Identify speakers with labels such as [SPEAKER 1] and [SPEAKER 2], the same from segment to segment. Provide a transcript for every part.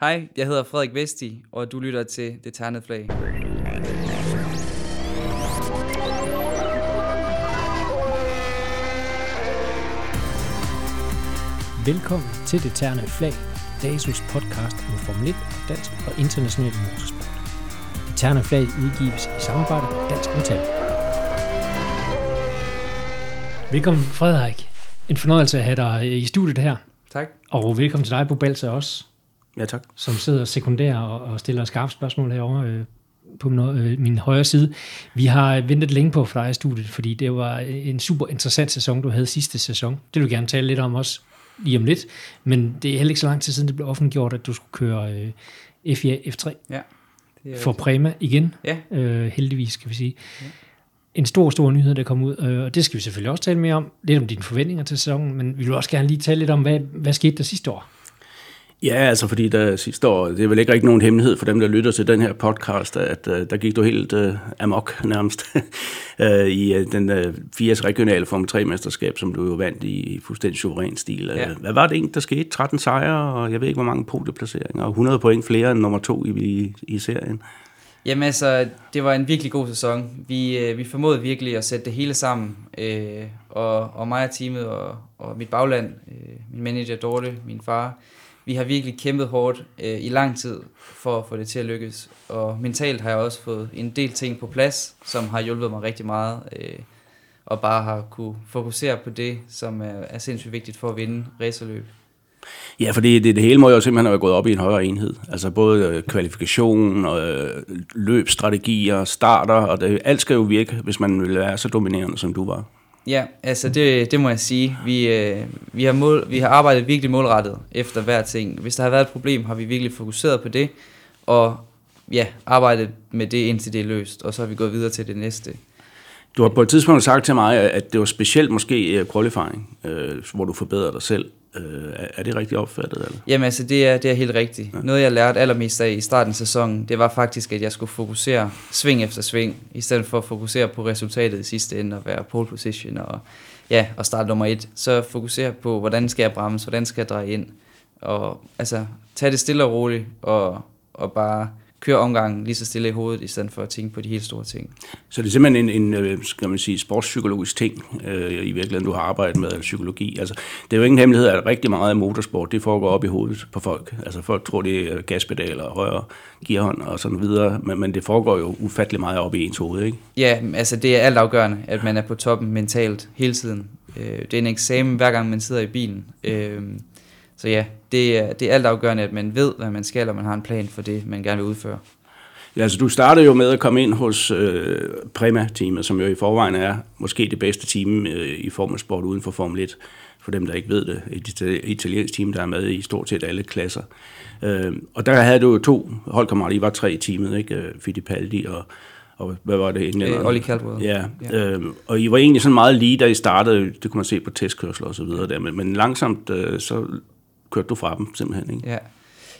[SPEAKER 1] Hej, jeg hedder Frederik Vesti, og du lytter til Det Ternede Flag.
[SPEAKER 2] Velkommen til Det Ternede Flag, DASUS podcast om Formel 1, dansk og international motorsport. Det Ternede Flag udgives i samarbejde med Dansk Metal. Velkommen Frederik. En fornøjelse at have dig i studiet her.
[SPEAKER 1] Tak.
[SPEAKER 2] Og velkommen til dig, Bo Balser også,
[SPEAKER 3] Ja, tak.
[SPEAKER 2] som sidder sekundær og, og stiller skarpe spørgsmål herovre øh, på min, øh, min højre side. Vi har ventet længe på for dig i studiet, fordi det var en super interessant sæson, du havde sidste sæson. Det vil vi gerne tale lidt om også lige om lidt, men det er heller ikke så lang tid siden, det blev offentliggjort, at du skulle køre øh, FIA F3
[SPEAKER 1] Ja, det er
[SPEAKER 2] for Prema igen,
[SPEAKER 1] Ja,
[SPEAKER 2] øh, heldigvis skal vi sige. En stor, stor nyhed, der kom ud, øh, og det skal vi selvfølgelig også tale mere om, lidt om dine forventninger til sæsonen, men vi vil også gerne lige tale lidt om, hvad, hvad skete der sidste år?
[SPEAKER 3] Ja, altså fordi der sidste år, det er vel ikke rigtig nogen hemmelighed for dem, der lytter til den her podcast, at uh, der gik du helt uh, amok nærmest uh, i uh, den uh, 80 regionale Formel 3-mesterskab, som du jo vandt i fuldstændig suveræn stil.
[SPEAKER 1] Ja.
[SPEAKER 3] Uh, hvad var det egentlig, der skete? 13 sejre, og jeg ved ikke, hvor mange podieplaceringer, og 100 point flere end nummer to i, i, i serien.
[SPEAKER 1] Jamen altså, det var en virkelig god sæson. Vi, øh, vi formåede virkelig at sætte det hele sammen. Øh, og, og mig og teamet og, og mit bagland, øh, min manager Dorte, min far, vi har virkelig kæmpet hårdt øh, i lang tid for at få det til at lykkes. Og mentalt har jeg også fået en del ting på plads, som har hjulpet mig rigtig meget. Øh, og bare har kunne fokusere på det, som er, er sindssygt vigtigt for at vinde racerløb.
[SPEAKER 3] Ja, fordi det, det hele må jo simpelthen have gået op i en højere enhed. Altså både øh, kvalifikation, og øh, løbsstrategier, starter, og det, alt skal jo virke, hvis man vil være så dominerende, som du var.
[SPEAKER 1] Ja, altså det, det må jeg sige. Vi, øh, vi, har mål, vi har arbejdet virkelig målrettet efter hver ting. Hvis der har været et problem, har vi virkelig fokuseret på det, og ja, arbejdet med det indtil det er løst, og så har vi gået videre til det næste.
[SPEAKER 3] Du har på et tidspunkt sagt til mig, at det var specielt måske øh, qualifying, øh, hvor du forbedrede dig selv. Øh, er- det rigtigt opfattet? Eller?
[SPEAKER 1] Jamen altså, det er, det er helt rigtigt. Ja. Noget jeg lærte allermest af i starten af sæsonen, det var faktisk, at jeg skulle fokusere sving efter sving, i stedet for at fokusere på resultatet i sidste ende, og være pole position og, ja, og starte nummer et. Så fokusere på, hvordan skal jeg bremse, hvordan skal jeg dreje ind, og altså, tage det stille og roligt, og, og bare køre omgangen lige så stille i hovedet, i stedet for at tænke på de helt store ting.
[SPEAKER 3] Så det er simpelthen en, en øh, skal man sige, sportspsykologisk ting, øh, i virkeligheden, du har arbejdet med, eller psykologi. Altså, det er jo ingen hemmelighed, at rigtig meget af motorsport, det foregår op i hovedet på folk. Altså, folk tror, det er gaspedaler, højre gearhånd og sådan videre, men, men det foregår jo ufattelig meget op i ens hoved, ikke?
[SPEAKER 1] Ja, altså det er alt afgørende, at man er på toppen mentalt hele tiden. Øh, det er en eksamen, hver gang man sidder i bilen. Øh, så ja, det er, det er alt afgørende, at man ved, hvad man skal, og man har en plan for det, man gerne vil udføre.
[SPEAKER 3] Ja, altså, du startede jo med at komme ind hos øh, Prema-teamet, som jo i forvejen er måske det bedste team øh, i formelsport uden for Formel 1. For dem, der ikke ved det, et ita- italiensk team, der er med i stort set alle klasser. Øh, og der havde du jo to holdkammerater, I var tre i teamet, ikke? Øh, Fittipaldi og, og hvad var det? Englænderen?
[SPEAKER 1] Øh, Ollie Caldwell.
[SPEAKER 3] Ja,
[SPEAKER 1] Ja.
[SPEAKER 3] ja. Øh, og I var egentlig sådan meget lige, da I startede, det kunne man se på testkørsler og så videre der, men, men langsomt øh, så kørte du fra dem simpelthen, ikke?
[SPEAKER 1] Ja.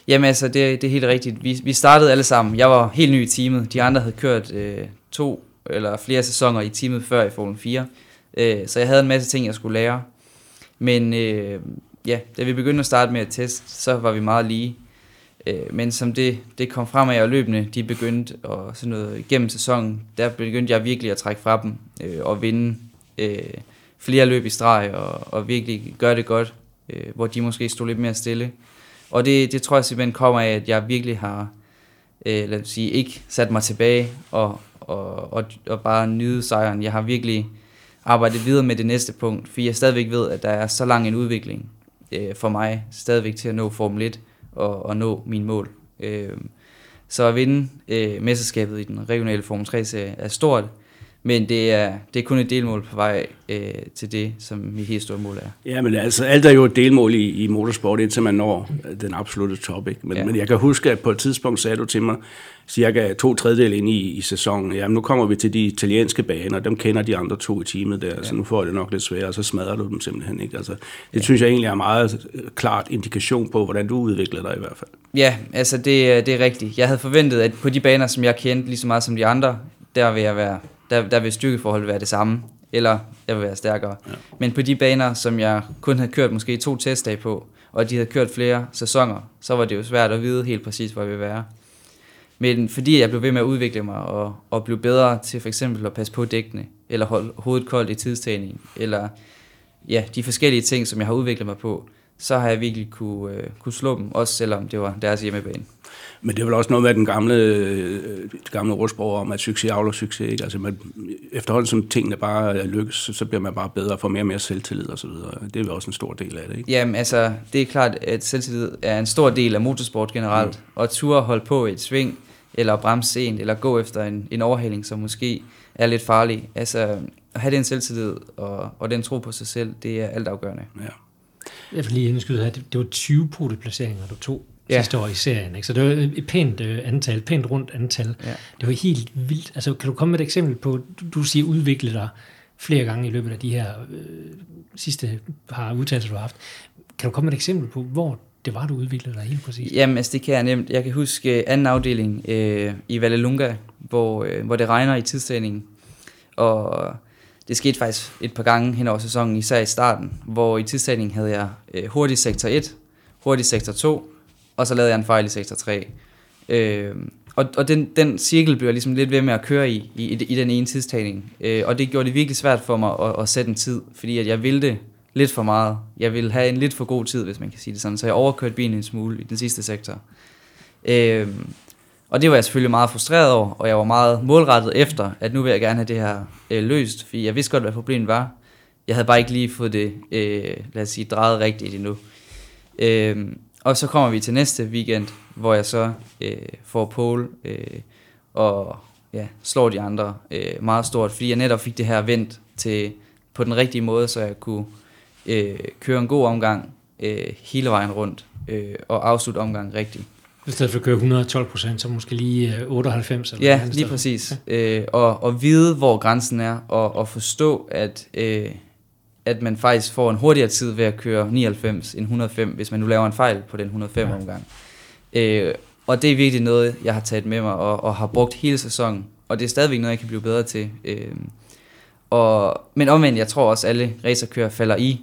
[SPEAKER 1] Jamen altså, det, det er helt rigtigt. Vi, vi startede alle sammen. Jeg var helt ny i teamet. De andre havde kørt øh, to eller flere sæsoner i teamet før i Formel 4. Øh, så jeg havde en masse ting, jeg skulle lære. Men øh, ja, da vi begyndte at starte med at teste, så var vi meget lige. Øh, men som det, det kom frem af, og løbende de begyndte og sådan noget igennem sæsonen, der begyndte jeg virkelig at trække fra dem øh, og vinde øh, flere løb i streg og, og virkelig gøre det godt, øh, hvor de måske stod lidt mere stille. Og det, det tror jeg simpelthen kommer af, at jeg virkelig har, øh, lad os sige, ikke sat mig tilbage og, og, og, og bare nyde sejren. Jeg har virkelig arbejdet videre med det næste punkt, for jeg stadigvæk ved, at der er så lang en udvikling øh, for mig, stadigvæk til at nå Formel 1 og, og nå mine mål. Øh, så at vinde øh, mesterskabet i den regionale Formel 3-serie er stort, men det er, det er kun et delmål på vej øh, til det, som mit helt store mål er.
[SPEAKER 3] Ja, men altså, alt er jo et delmål i, i motorsport, indtil man når den absolute top, ikke? Men,
[SPEAKER 1] Ja.
[SPEAKER 3] men jeg kan huske, at på et tidspunkt sagde du til mig, cirka to tredjedel ind i, i sæsonen, jamen nu kommer vi til de italienske baner, dem kender de andre to i teamet der, ja. så nu får jeg det nok lidt sværere, og så smadrer du dem simpelthen, ikke? Altså, det ja. synes jeg egentlig er meget øh, klart indikation på, hvordan du udvikler dig i hvert fald.
[SPEAKER 1] Ja, altså det, er- det er rigtigt. Jeg havde forventet, at på de baner, som jeg kendte lige så meget som de andre, der vil, jeg være, der, der vil styrkeforholdet være det samme. eller jeg vil være stærkere. Ja. Men på de baner, som jeg kun havde kørt måske to testdage på, og de havde kørt flere sæsoner, så var det jo svært at vide helt præcis, hvor jeg ville være. Men fordi jeg blev ved med at udvikle mig og, og blev bedre til for eksempel at passe på dækkene, eller holde hovedet koldt i tidstagning, eller ja, de forskellige ting, som jeg har udviklet mig på, så har jeg virkelig kunne, øh, kunne slå dem, også selvom det var deres hjemmebane.
[SPEAKER 3] Men det er vel også noget med den gamle, øh, det gamle ordsprog om, at succes avler succes. Ikke? Altså man, efterhånden som tingene bare lykkes, så bliver man bare bedre og får mere og mere selvtillid osv. Det er vel også en stor del af det, ikke?
[SPEAKER 1] Jamen altså, det er klart, at selvtillid er en stor del af motorsport generelt. Mm. Og ture holde på et sving, eller bremse sent, eller gå efter en, en overhaling, som måske er lidt farlig. Altså, at have den selvtillid og, og den tro på sig selv, det er altafgørende. Ja.
[SPEAKER 2] Jeg vil lige indskyde her, det, det var 20 podieplaceringer, du tog ja. sidste år i serien. Ikke? Så det var et pænt øh, antal, pænt rundt antal. Ja. Det var helt vildt. Altså, kan du komme med et eksempel på, du, du siger udvikle dig flere gange i løbet af de her øh, sidste par udtalelser, du har haft. Kan du komme med et eksempel på, hvor det var, du udviklede dig helt præcis?
[SPEAKER 1] Jamen, altså, det kan jeg nemt. Jeg kan huske øh, anden afdeling øh, i Vallelunga, hvor, øh, hvor det regner i tidstagningen. Og det skete faktisk et par gange hen over sæsonen, især i starten, hvor i tidstagningen havde jeg øh, hurtig sektor 1, hurtig sektor 2, og så lavede jeg en fejl i sektor 3. Øh, og og den, den cirkel blev jeg ligesom lidt ved med at køre i, i, i den ene tidstagning. Øh, og det gjorde det virkelig svært for mig at, at sætte en tid, fordi at jeg ville det lidt for meget. Jeg ville have en lidt for god tid, hvis man kan sige det sådan. Så jeg overkørte bilen en smule i den sidste sektor. Øh, og det var jeg selvfølgelig meget frustreret over, og jeg var meget målrettet efter, at nu vil jeg gerne have det her øh, løst, fordi jeg vidste godt, hvad problemet var. Jeg havde bare ikke lige fået det, øh, lad os sige, drejet rigtigt endnu. Øh, og så kommer vi til næste weekend, hvor jeg så øh, får pole øh, og ja, slår de andre øh, meget stort, fordi jeg netop fik det her vendt til, på den rigtige måde, så jeg kunne øh, køre en god omgang øh, hele vejen rundt øh, og afslutte omgangen rigtigt.
[SPEAKER 2] I stedet for at køre 112 procent, så måske lige 98
[SPEAKER 1] øh, eller Ja, lige præcis. Ja. Øh, og, og vide, hvor grænsen er, og, og forstå, at, øh, at man faktisk får en hurtigere tid ved at køre 99 end 105, hvis man nu laver en fejl på den 105 ja. omgang. Øh, og det er virkelig noget, jeg har taget med mig og, og har brugt hele sæsonen. Og det er stadigvæk noget, jeg kan blive bedre til. Øh, og, men omvendt, jeg tror også, at alle racerkører falder i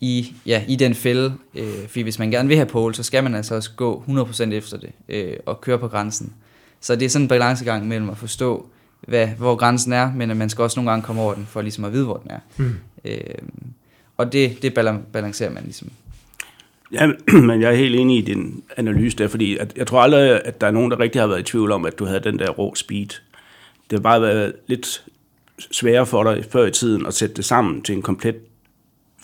[SPEAKER 1] i, ja, i den fælde. Øh, fordi hvis man gerne vil have pole, så skal man altså også gå 100% efter det øh, og køre på grænsen. Så det er sådan en balancegang mellem at forstå, hvad, hvor grænsen er, men at man skal også nogle gange komme over den, for ligesom at vide, hvor den er. Mm. Øh, og det, det balancerer man ligesom.
[SPEAKER 3] Ja, men jeg er helt enig i din analyse der, fordi at, jeg tror aldrig, at der er nogen, der rigtig har været i tvivl om, at du havde den der rå speed. Det har bare været lidt sværere for dig før i tiden at sætte det sammen til en komplet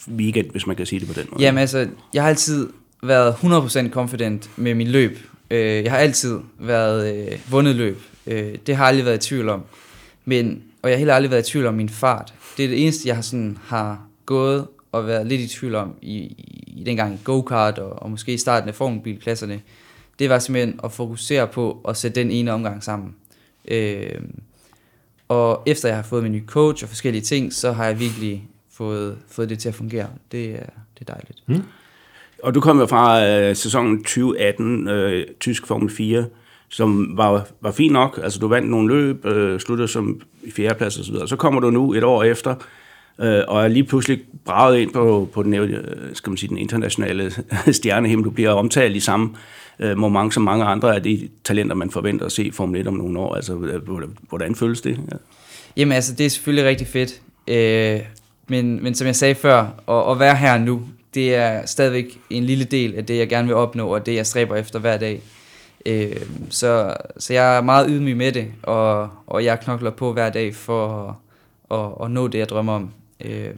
[SPEAKER 3] weekend, hvis man kan sige det på den måde?
[SPEAKER 1] Jamen altså, jeg har altid været 100% confident med min løb. Øh, jeg har altid været øh, vundet løb. Øh, det har jeg aldrig været i tvivl om. Men, og jeg har heller aldrig været i tvivl om min fart. Det er det eneste, jeg har, sådan, har gået og været lidt i tvivl om i, i, i dengang go-kart og, og måske i starten af formelbilklasserne. Det var simpelthen at fokusere på at sætte den ene omgang sammen. Øh, og efter jeg har fået min nye coach og forskellige ting, så har jeg virkelig fået, fået det til at fungere. Det er, det er dejligt. Mm.
[SPEAKER 3] Og du kom jo fra øh, sæsonen 2018, øh, tysk Formel 4, som var, var fint nok. Altså, du vandt nogle løb, øh, sluttede som i fjerdeplads og så videre. Så kommer du nu et år efter, øh, og er lige pludselig braget ind på, på den, øh, skal man sige, den internationale stjernehimmel. Du bliver omtalt i samme øh, moment som mange andre af de talenter, man forventer at se i Formel 1 om nogle år. Altså, øh, hvordan føles det? Ja.
[SPEAKER 1] Jamen altså, det er selvfølgelig rigtig fedt. Øh, men, men som jeg sagde før, at, at være her nu, det er stadigvæk en lille del af det, jeg gerne vil opnå, og det, jeg stræber efter hver dag. Øh, så, så jeg er meget ydmyg med det, og, og jeg knokler på hver dag for at, at, at nå det, jeg drømmer om. Øh,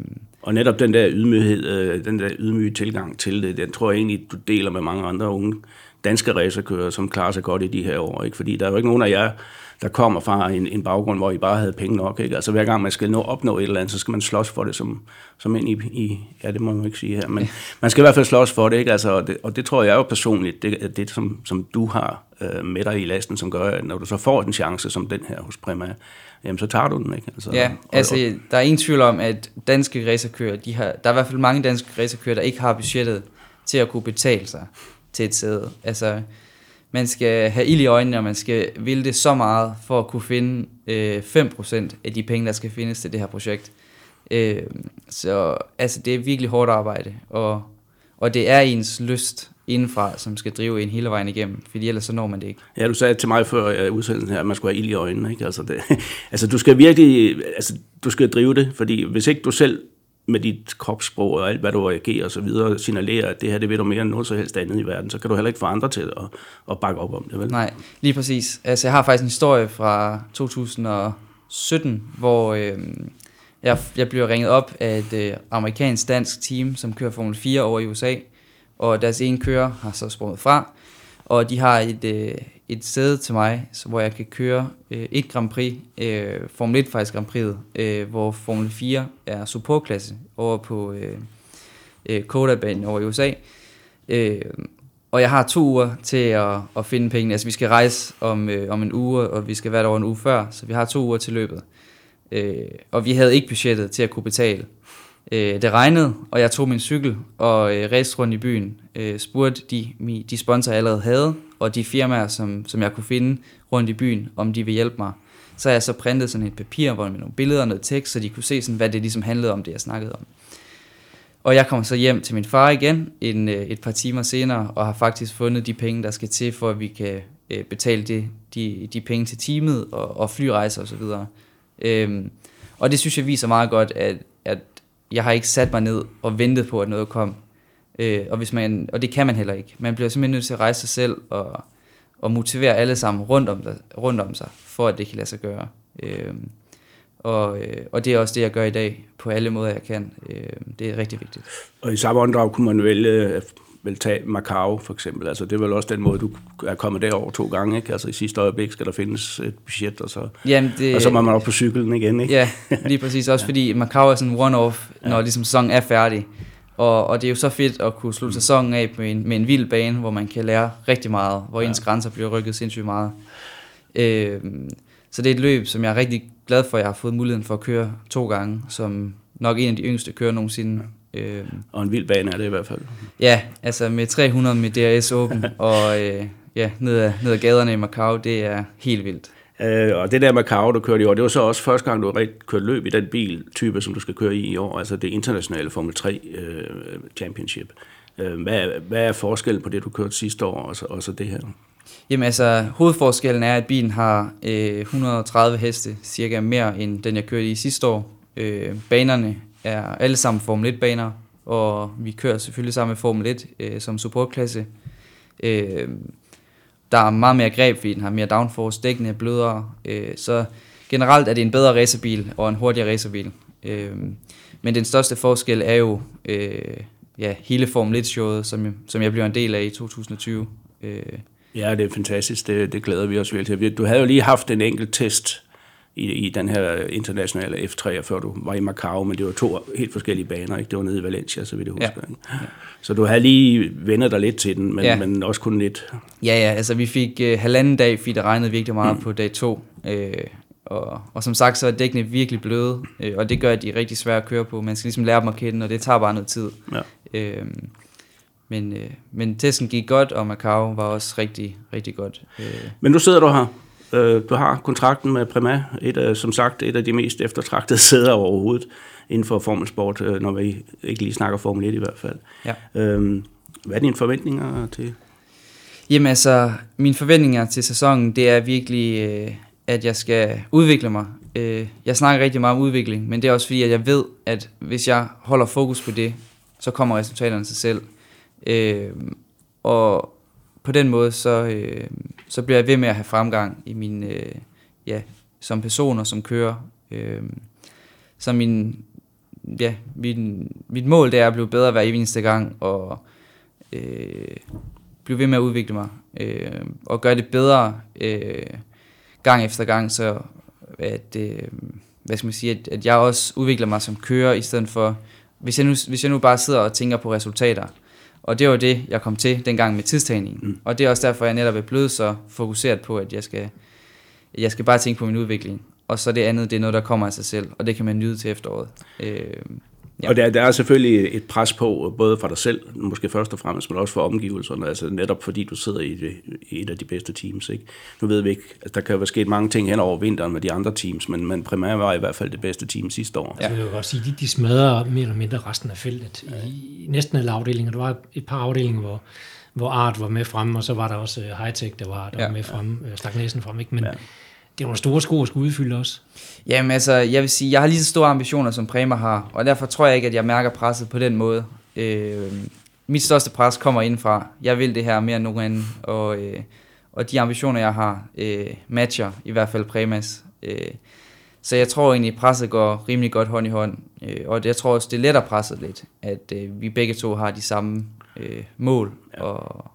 [SPEAKER 3] og netop den der ydmyghed, øh, den der ydmyge tilgang til det, den tror jeg egentlig, du deler med mange andre unge danske racerkører, som klarer sig godt i de her år. Ikke? Fordi der er jo ikke nogen af jer, der kommer fra en, en baggrund, hvor I bare havde penge nok. Ikke? Altså hver gang man skal nå opnå et eller andet, så skal man slås for det som, som ind i, i, ja det må man ikke sige her, men man skal i hvert fald slås for det, ikke? Altså, og, det og det tror jeg jo personligt, det er det, som, som du har øh, med dig i lasten, som gør, at når du så får en chance som den her hos Prima, jamen så tager du den, ikke?
[SPEAKER 1] Altså, ja, og, altså og, der er ingen tvivl om, at danske racerkører, de har, der er i hvert fald mange danske racerkører, der ikke har budgettet til at kunne betale sig til et sæde. Altså, man skal have ild i øjnene, og man skal ville det så meget for at kunne finde øh, 5% af de penge, der skal findes til det her projekt. Øh, så altså, det er virkelig hårdt arbejde, og, og det er ens lyst indenfra, som skal drive en hele vejen igennem, fordi ellers så når man det ikke.
[SPEAKER 3] Ja, du sagde til mig før uh, udsendelsen her, at man skulle have ild i øjnene. Ikke? Altså, det, altså, du skal virkelig altså, du skal drive det, fordi hvis ikke du selv med dit kropssprog og alt, hvad du reagerer og så videre, signalerer, at det her, det ved du mere end noget så helst andet i verden, så kan du heller ikke få andre til at, at bakke op om det, vel?
[SPEAKER 1] Nej, lige præcis. Altså, jeg har faktisk en historie fra 2017, hvor øh, jeg, jeg blev ringet op af et øh, amerikansk-dansk team, som kører Formel 4 over i USA, og deres ene kører har så sprunget fra, og de har et, øh, et sæde til mig, så, hvor jeg kan køre øh, et Grand Prix, øh, Formel 1 faktisk Grand Prix, øh, hvor Formel 4 er supportklasse over på øh, øh, Kodabanen over i USA. Øh, og jeg har to uger til at, at finde penge. Altså vi skal rejse om, øh, om en uge, og vi skal være der over en uge før, så vi har to uger til løbet. Øh, og vi havde ikke budgettet til at kunne betale. Øh, det regnede, og jeg tog min cykel og øh, rejste rundt i byen. Øh, spurgte de, de sponsorer, jeg allerede havde, og de firmaer, som, som jeg kunne finde rundt i byen, om de vil hjælpe mig. Så har jeg så printet sådan et papir, hvor med nogle billeder og noget tekst, så de kunne se, sådan, hvad det ligesom handlede om, det jeg snakkede om. Og jeg kommer så hjem til min far igen en, øh, et par timer senere, og har faktisk fundet de penge, der skal til, for at vi kan øh, betale de, de, de penge til teamet og, og flyrejser osv. Og, øhm, og det synes jeg viser meget godt, at, at jeg har ikke sat mig ned og ventet på, at noget kom. Øh, og, hvis man, og det kan man heller ikke. Man bliver simpelthen nødt til at rejse sig selv og, og motivere alle sammen rundt om, rundt om sig, for at det kan lade sig gøre. Øh, og, øh, og det er også det, jeg gør i dag, på alle måder, jeg kan. Øh, det er rigtig vigtigt.
[SPEAKER 3] Og i samme åndedrag kunne man vælge vil tage Macau for eksempel. Altså, det er vel også den måde, du er kommet derover to gange. Ikke? Altså i sidste øjeblik skal der findes et budget, og så, Jamen det, og så må man op på cyklen igen. Ikke?
[SPEAKER 1] Ja, lige præcis. Også ja. fordi Macau er sådan en one-off, når ja. ligesom sæsonen er færdig. Og, og det er jo så fedt at kunne slutte sæsonen af med en, med en vild bane, hvor man kan lære rigtig meget, hvor ja. ens grænser bliver rykket sindssygt meget. Øh, så det er et løb, som jeg er rigtig glad for, at jeg har fået muligheden for at køre to gange, som nok en af de yngste kører nogensinde.
[SPEAKER 3] Øh, og en vild bane er det i hvert fald.
[SPEAKER 1] Ja, altså med 300 med DRS åben, og øh, ja, ned ad, ned ad gaderne i Macau, det er helt vildt.
[SPEAKER 3] Øh, og det der Macau, du kørte i år, det var så også første gang, du rigtig kørte løb i den biltype, som du skal køre i i år, altså det internationale Formel 3 øh, Championship. Øh, hvad, hvad er forskellen på det, du kørte sidste år, og så, og så det her?
[SPEAKER 1] Jamen altså, hovedforskellen er, at bilen har øh, 130 heste, cirka mere end den, jeg kørte i sidste år. Øh, banerne er alle sammen Formel 1-baner, og vi kører selvfølgelig sammen med Formel 1 øh, som supportklasse. Øh, der er meget mere greb, fordi den har mere downforce, dækkene er blødere, øh, så generelt er det en bedre racerbil og en hurtigere racerbil. Øh, men den største forskel er jo øh, ja, hele Formel 1-showet, som, som jeg bliver en del af i 2020. Øh.
[SPEAKER 3] Ja, det er fantastisk. Det, det glæder vi os virkelig til. Du havde jo lige haft en enkelt test i, i den her internationale F3, før du var i Macau, men det var to helt forskellige baner, ikke? Det var nede i Valencia, så vidt jeg husker. Ja. Ja. Så du havde lige vendt dig lidt til den, men, ja. men også kun lidt.
[SPEAKER 1] Ja, ja, altså vi fik uh, halvanden dag, fordi det regnede virkelig meget mm. på dag to. Uh, og, og som sagt, så er dækkene virkelig bløde, uh, og det gør, at de er rigtig svære at køre på. Man skal ligesom lære dem at kende, og det tager bare noget tid. Ja. Uh, men, uh, men testen gik godt, og Macau var også rigtig, rigtig godt. Uh,
[SPEAKER 3] men nu sidder du her Øh, du har kontrakten med Prima, et af, som sagt et af de mest eftertragtede sæder overhovedet inden for formelsport, øh, når vi ikke lige snakker Formel 1 i hvert fald. Ja. Øhm, hvad er dine forventninger til?
[SPEAKER 1] Jamen altså, mine forventninger til sæsonen, det er virkelig, øh, at jeg skal udvikle mig. Øh, jeg snakker rigtig meget om udvikling, men det er også fordi, at jeg ved, at hvis jeg holder fokus på det, så kommer resultaterne sig selv. Øh, og på den måde, så, øh, så bliver jeg ved med at have fremgang i min, øh, ja, som person og som kører. Øh, så min, ja, min, mit mål det er at blive bedre hver eneste gang, og øh, blive ved med at udvikle mig, øh, og gøre det bedre øh, gang efter gang, så at, øh, hvad skal man sige, at, at jeg også udvikler mig som kører, i stedet for, hvis jeg, nu, hvis jeg nu bare sidder og tænker på resultater, og det var det, jeg kom til dengang med tidstagningen. Mm. Og det er også derfor, jeg netop er blevet så fokuseret på, at jeg skal, jeg skal bare tænke på min udvikling. Og så det andet, det er noget, der kommer af sig selv, og det kan man nyde til efteråret. Øh,
[SPEAKER 3] Ja. Og der, der er selvfølgelig et pres på, både fra dig selv, måske først og fremmest, men også for omgivelserne, altså netop fordi du sidder i, det, i et af de bedste teams. Ikke? Nu ved vi ikke, altså der kan jo være sket mange ting hen over vinteren med de andre teams, men, men Primær var i hvert fald det bedste team sidste år.
[SPEAKER 2] Ja. Jeg vil godt sige, de, de smadrer mere eller mindre resten af feltet. Ja. I næsten alle afdelinger. Der var et par afdelinger, hvor, hvor Art var med frem, og så var der også uh, Hightech, der var, der ja. var med frem, ja. Øh, stak næsen frem. Ikke? Men, ja det er nogle store sko at skulle udfylde også.
[SPEAKER 1] Jamen altså, jeg vil sige, jeg har lige så store ambitioner, som Prema har, og derfor tror jeg ikke, at jeg mærker presset på den måde. Øh, mit største pres kommer indfra. Jeg vil det her mere end nogen anden, og, øh, og de ambitioner, jeg har, øh, matcher i hvert fald Premas. Øh, så jeg tror egentlig, at presset går rimelig godt hånd i hånd, øh, og jeg tror også, det letter presset lidt, at øh, vi begge to har de samme øh, mål ja. og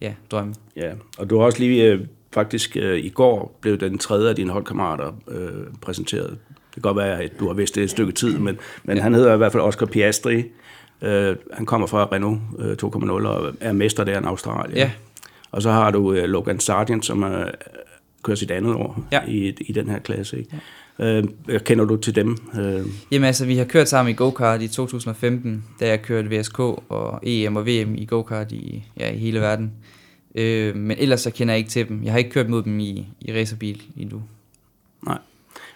[SPEAKER 1] ja, drømme.
[SPEAKER 3] Ja, og du har også lige øh, faktisk øh, i går blev den tredje af dine holdkammerater øh, præsenteret. Det kan godt være, at du har vidst det et stykke tid, men, men han hedder i hvert fald Oscar Piastri. Øh, han kommer fra Renault øh, 2.0 og er mester der i Australien. Ja. Og så har du øh, Logan Sargent, som er, kører sit andet år ja. i, i den her klasse. Ikke? Ja. Øh, kender du til dem? Øh.
[SPEAKER 1] Jamen altså, vi har kørt sammen i go-kart i 2015, da jeg kørte VSK og EM og VM i go-kart i, ja, i hele verden. Øh, men ellers så kender jeg ikke til dem. Jeg har ikke kørt mod dem i, i racerbil endnu.
[SPEAKER 3] Nej.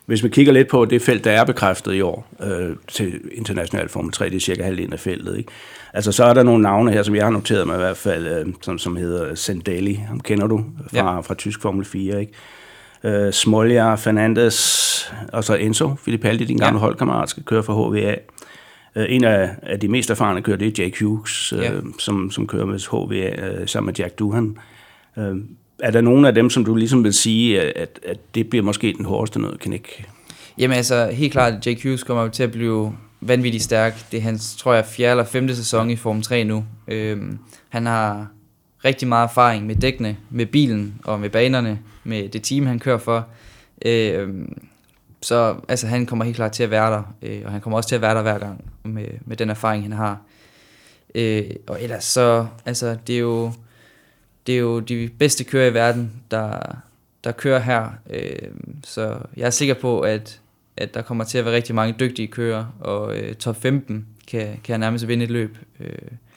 [SPEAKER 3] Hvis vi kigger lidt på det felt, der er bekræftet i år øh, til international Formel 3, det er cirka halvdelen af feltet, ikke? Altså, så er der nogle navne her, som jeg har noteret mig i hvert fald, øh, som, som hedder Sendali, ham kender du fra, ja. fra tysk Formel 4, ikke? Øh, Smolja, Fernandes, og så Enzo Fittipaldi, din gamle ja. holdkammerat, skal køre for HVA. Øh, en af, af de mest erfarne kører, det er Jake Hughes, øh, ja. som, som kører med HVA øh, sammen med Jack Duhan. Øh, er der nogen af dem, som du ligesom vil sige, at, at det bliver måske den hårdeste noget knæk?
[SPEAKER 1] Jamen altså, helt klart, at Jake Hughes kommer til at blive vanvittigt stærk. Det er hans, tror jeg, fjerde eller femte sæson i Form 3 nu. Øhm, han har rigtig meget erfaring med dækkene, med bilen og med banerne, med det team, han kører for. Øhm, så altså, han kommer helt klart til at være der, øh, og han kommer også til at være der hver gang med, med den erfaring, han har. Øh, og ellers så, altså, det er jo, det er jo de bedste kører i verden, der, der kører her. Øh, så jeg er sikker på, at, at der kommer til at være rigtig mange dygtige kører, og øh, top 15 kan, kan nærmest vinde et løb. Øh.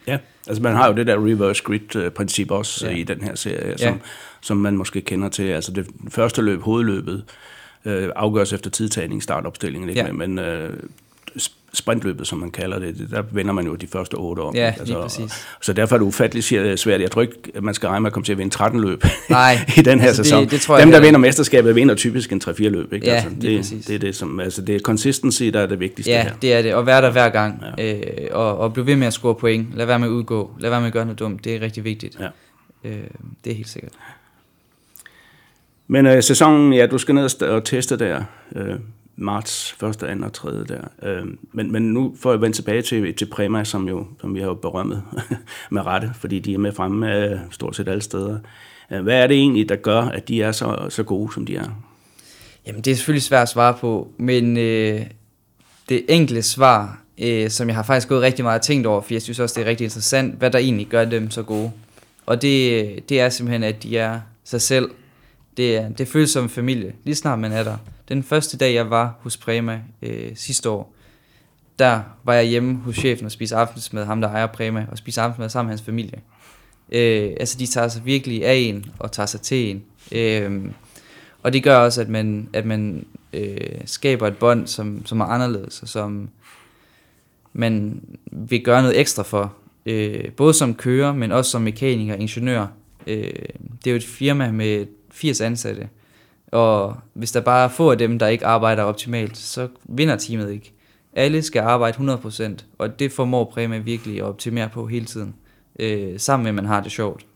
[SPEAKER 3] Ja, altså man har jo det der reverse grid-princip også ja. i den her serie, som, ja. som man måske kender til. Altså det første løb, hovedløbet, øh, afgøres efter tidtagning, startopstillingen, ikke? Ja. men øh, sprintløbet, som man kalder det, der vender man jo de første otte år.
[SPEAKER 1] Ja, altså, præcis.
[SPEAKER 3] Så derfor er det ufatteligt svært. Jeg tror ikke, at man skal regne med at komme til at vinde 13 løb Nej, i den her altså sæson. Det, det tror Dem, der vinder mesterskabet, vinder typisk en 3-4 løb. Ikke?
[SPEAKER 1] Ja,
[SPEAKER 3] altså,
[SPEAKER 1] det, præcis.
[SPEAKER 3] det, er det, som, altså, det er consistency, der er det vigtigste
[SPEAKER 1] ja,
[SPEAKER 3] her.
[SPEAKER 1] det er det. Og være der hver gang. Ja. Øh, og, og blive ved med at score point. Lad være med at udgå. Lad være med at gøre noget dumt. Det er rigtig vigtigt. Ja. Øh, det er helt sikkert.
[SPEAKER 3] Men øh, sæsonen, ja, du skal ned og teste der. Øh, marts 1., 2. og 3. der. Øh, men, men nu får jeg vende tilbage til, til Prema, som, jo, som vi har jo berømmet med rette, fordi de er med fremme øh, stort set alle steder. Øh, hvad er det egentlig, der gør, at de er så, så gode, som de er?
[SPEAKER 1] Jamen, det er selvfølgelig svært at svare på, men øh, det enkle svar, øh, som jeg har faktisk gået rigtig meget tænkt over, for jeg synes også, det er rigtig interessant, hvad der egentlig gør dem så gode. Og det, øh, det er simpelthen, at de er sig selv, det, det føles som familie, lige snart man er der. Den første dag, jeg var hos Prema øh, sidste år, der var jeg hjemme hos chefen og spiste aftensmad, ham der ejer Prema, og spiste aftensmad sammen med hans familie. Øh, altså, de tager sig virkelig af en, og tager sig til en. Øh, og det gør også, at man, at man øh, skaber et bånd, som, som er anderledes, og som man vil gøre noget ekstra for. Øh, både som kører, men også som mekaniker og ingeniør. Øh, det er jo et firma med 80 ansatte. Og hvis der bare er få af dem, der ikke arbejder optimalt, så vinder teamet ikke. Alle skal arbejde 100%, og det formår Præmia virkelig at optimere på hele tiden, øh, sammen med, at man har det sjovt.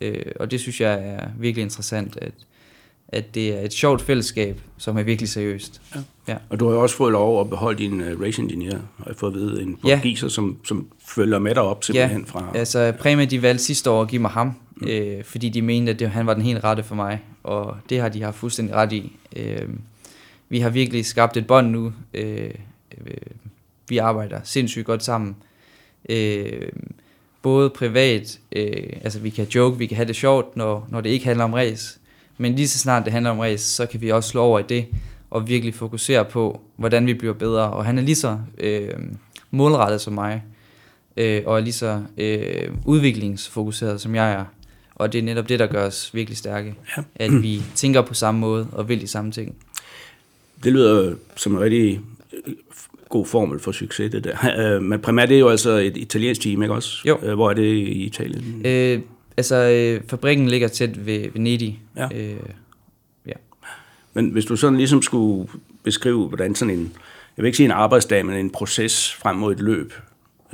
[SPEAKER 1] Øh, og det synes jeg er virkelig interessant, at, at det er et sjovt fællesskab, som er virkelig seriøst. Ja.
[SPEAKER 3] Ja. Og du har også fået lov at beholde din uh, race engineer, og jeg fået at vide, en portugiser, ja. som, som følger med dig op simpelthen ja. fra...
[SPEAKER 1] altså Præmia de valgte sidste år at give mig ham, mm. øh, fordi de mente, at det, han var den helt rette for mig, og det har de haft fuldstændig ret i. Øh, vi har virkelig skabt et bånd nu. Øh, øh, vi arbejder sindssygt godt sammen. Øh, både privat, øh, altså vi kan joke, vi kan have det sjovt, når, når det ikke handler om race, men lige så snart det handler om race, så kan vi også slå over i det, og virkelig fokusere på, hvordan vi bliver bedre. Og han er lige så øh, målrettet som mig, øh, og er lige så øh, udviklingsfokuseret som jeg er. Og det er netop det, der gør os virkelig stærke.
[SPEAKER 3] Ja.
[SPEAKER 1] At vi tænker på samme måde og vil de samme ting.
[SPEAKER 3] Det lyder som en rigtig øh, god formel for succes, det der. Øh, Men primært det er jo altså et italiensk team, ikke også?
[SPEAKER 1] Jo.
[SPEAKER 3] Øh, Hvor er det i Italien?
[SPEAKER 1] Øh, altså, øh, fabrikken ligger tæt ved Venedig.
[SPEAKER 3] Ja.
[SPEAKER 1] Øh, ja.
[SPEAKER 3] Men hvis du sådan ligesom skulle beskrive, hvordan sådan en, jeg vil ikke sige en arbejdsdag, men en proces frem mod et løb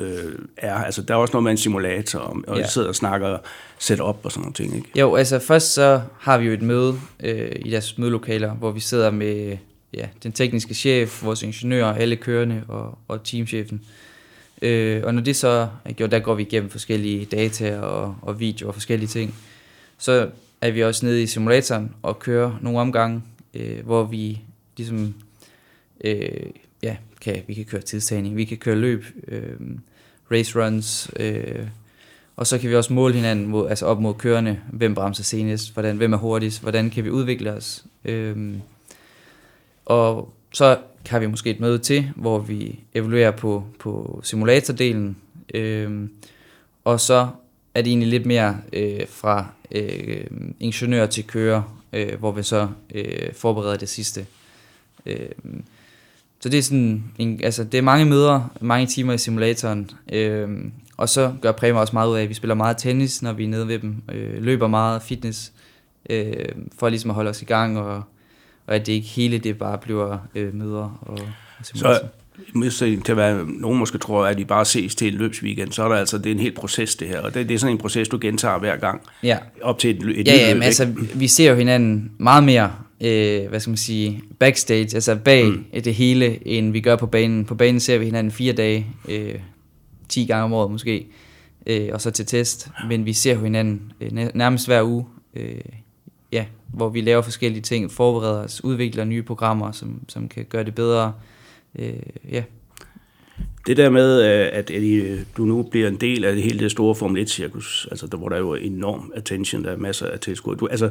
[SPEAKER 3] øh, er, altså der er også noget med en simulator, og, og
[SPEAKER 1] Ja.
[SPEAKER 3] sidder og snakker set op og sådan nogle ting, ikke?
[SPEAKER 1] Jo, altså først så har vi jo et møde øh, i deres mødelokaler, hvor vi sidder med ja, den tekniske chef, vores ingeniører, alle kørende og, og teamchefen. Øh, og når det så er gjort, der går vi igennem forskellige data og, og videoer og forskellige ting. Så er vi også nede i simulatoren og kører nogle omgange, øh, hvor vi ligesom øh, ja, kan, vi kan køre tidstagning, vi kan køre løb, øh, race runs, øh, og så kan vi også måle hinanden mod, altså op mod kørende, hvem bremser senest, hvordan, hvem er hurtigst, hvordan kan vi udvikle os. Øhm, og så har vi måske et møde til, hvor vi evaluerer på, på simulatordelen, øhm, og så er det egentlig lidt mere øh, fra øh, ingeniør til kører, øh, hvor vi så øh, forbereder det sidste. Øh, så det er sådan, en, altså det er mange møder, mange timer i simulatoren, øhm, og så gør Prema også meget ud af, at vi spiller meget tennis, når vi er nede ved dem, øh, løber meget fitness, øh, for ligesom at holde os i gang, og, og at det ikke hele det bare bliver øh, møder og, og simulatorer.
[SPEAKER 3] Så modsætning til, hvad nogen måske tror, at de bare ses til en løbsweekend, så er der altså, det er en hel proces det her, og det, det er sådan en proces, du gentager hver gang,
[SPEAKER 1] Ja,
[SPEAKER 3] op til et, et
[SPEAKER 1] ja, ja
[SPEAKER 3] løb,
[SPEAKER 1] men altså, vi ser jo hinanden meget mere, øh, hvad skal man sige, backstage, altså bag mm. det hele, end vi gør på banen. På banen ser vi hinanden fire dage, øh, 10 gange om året måske, øh, og så til test. Men vi ser jo hinanden øh, næ- nærmest hver uge, øh, ja, hvor vi laver forskellige ting, forbereder os, udvikler nye programmer, som, som kan gøre det bedre. Øh, ja.
[SPEAKER 3] Det der med, øh, at du nu bliver en del af det hele det store Formel 1-cirkus, altså der, hvor der er jo enorm attention, der er masser af tilskuere. Du, altså,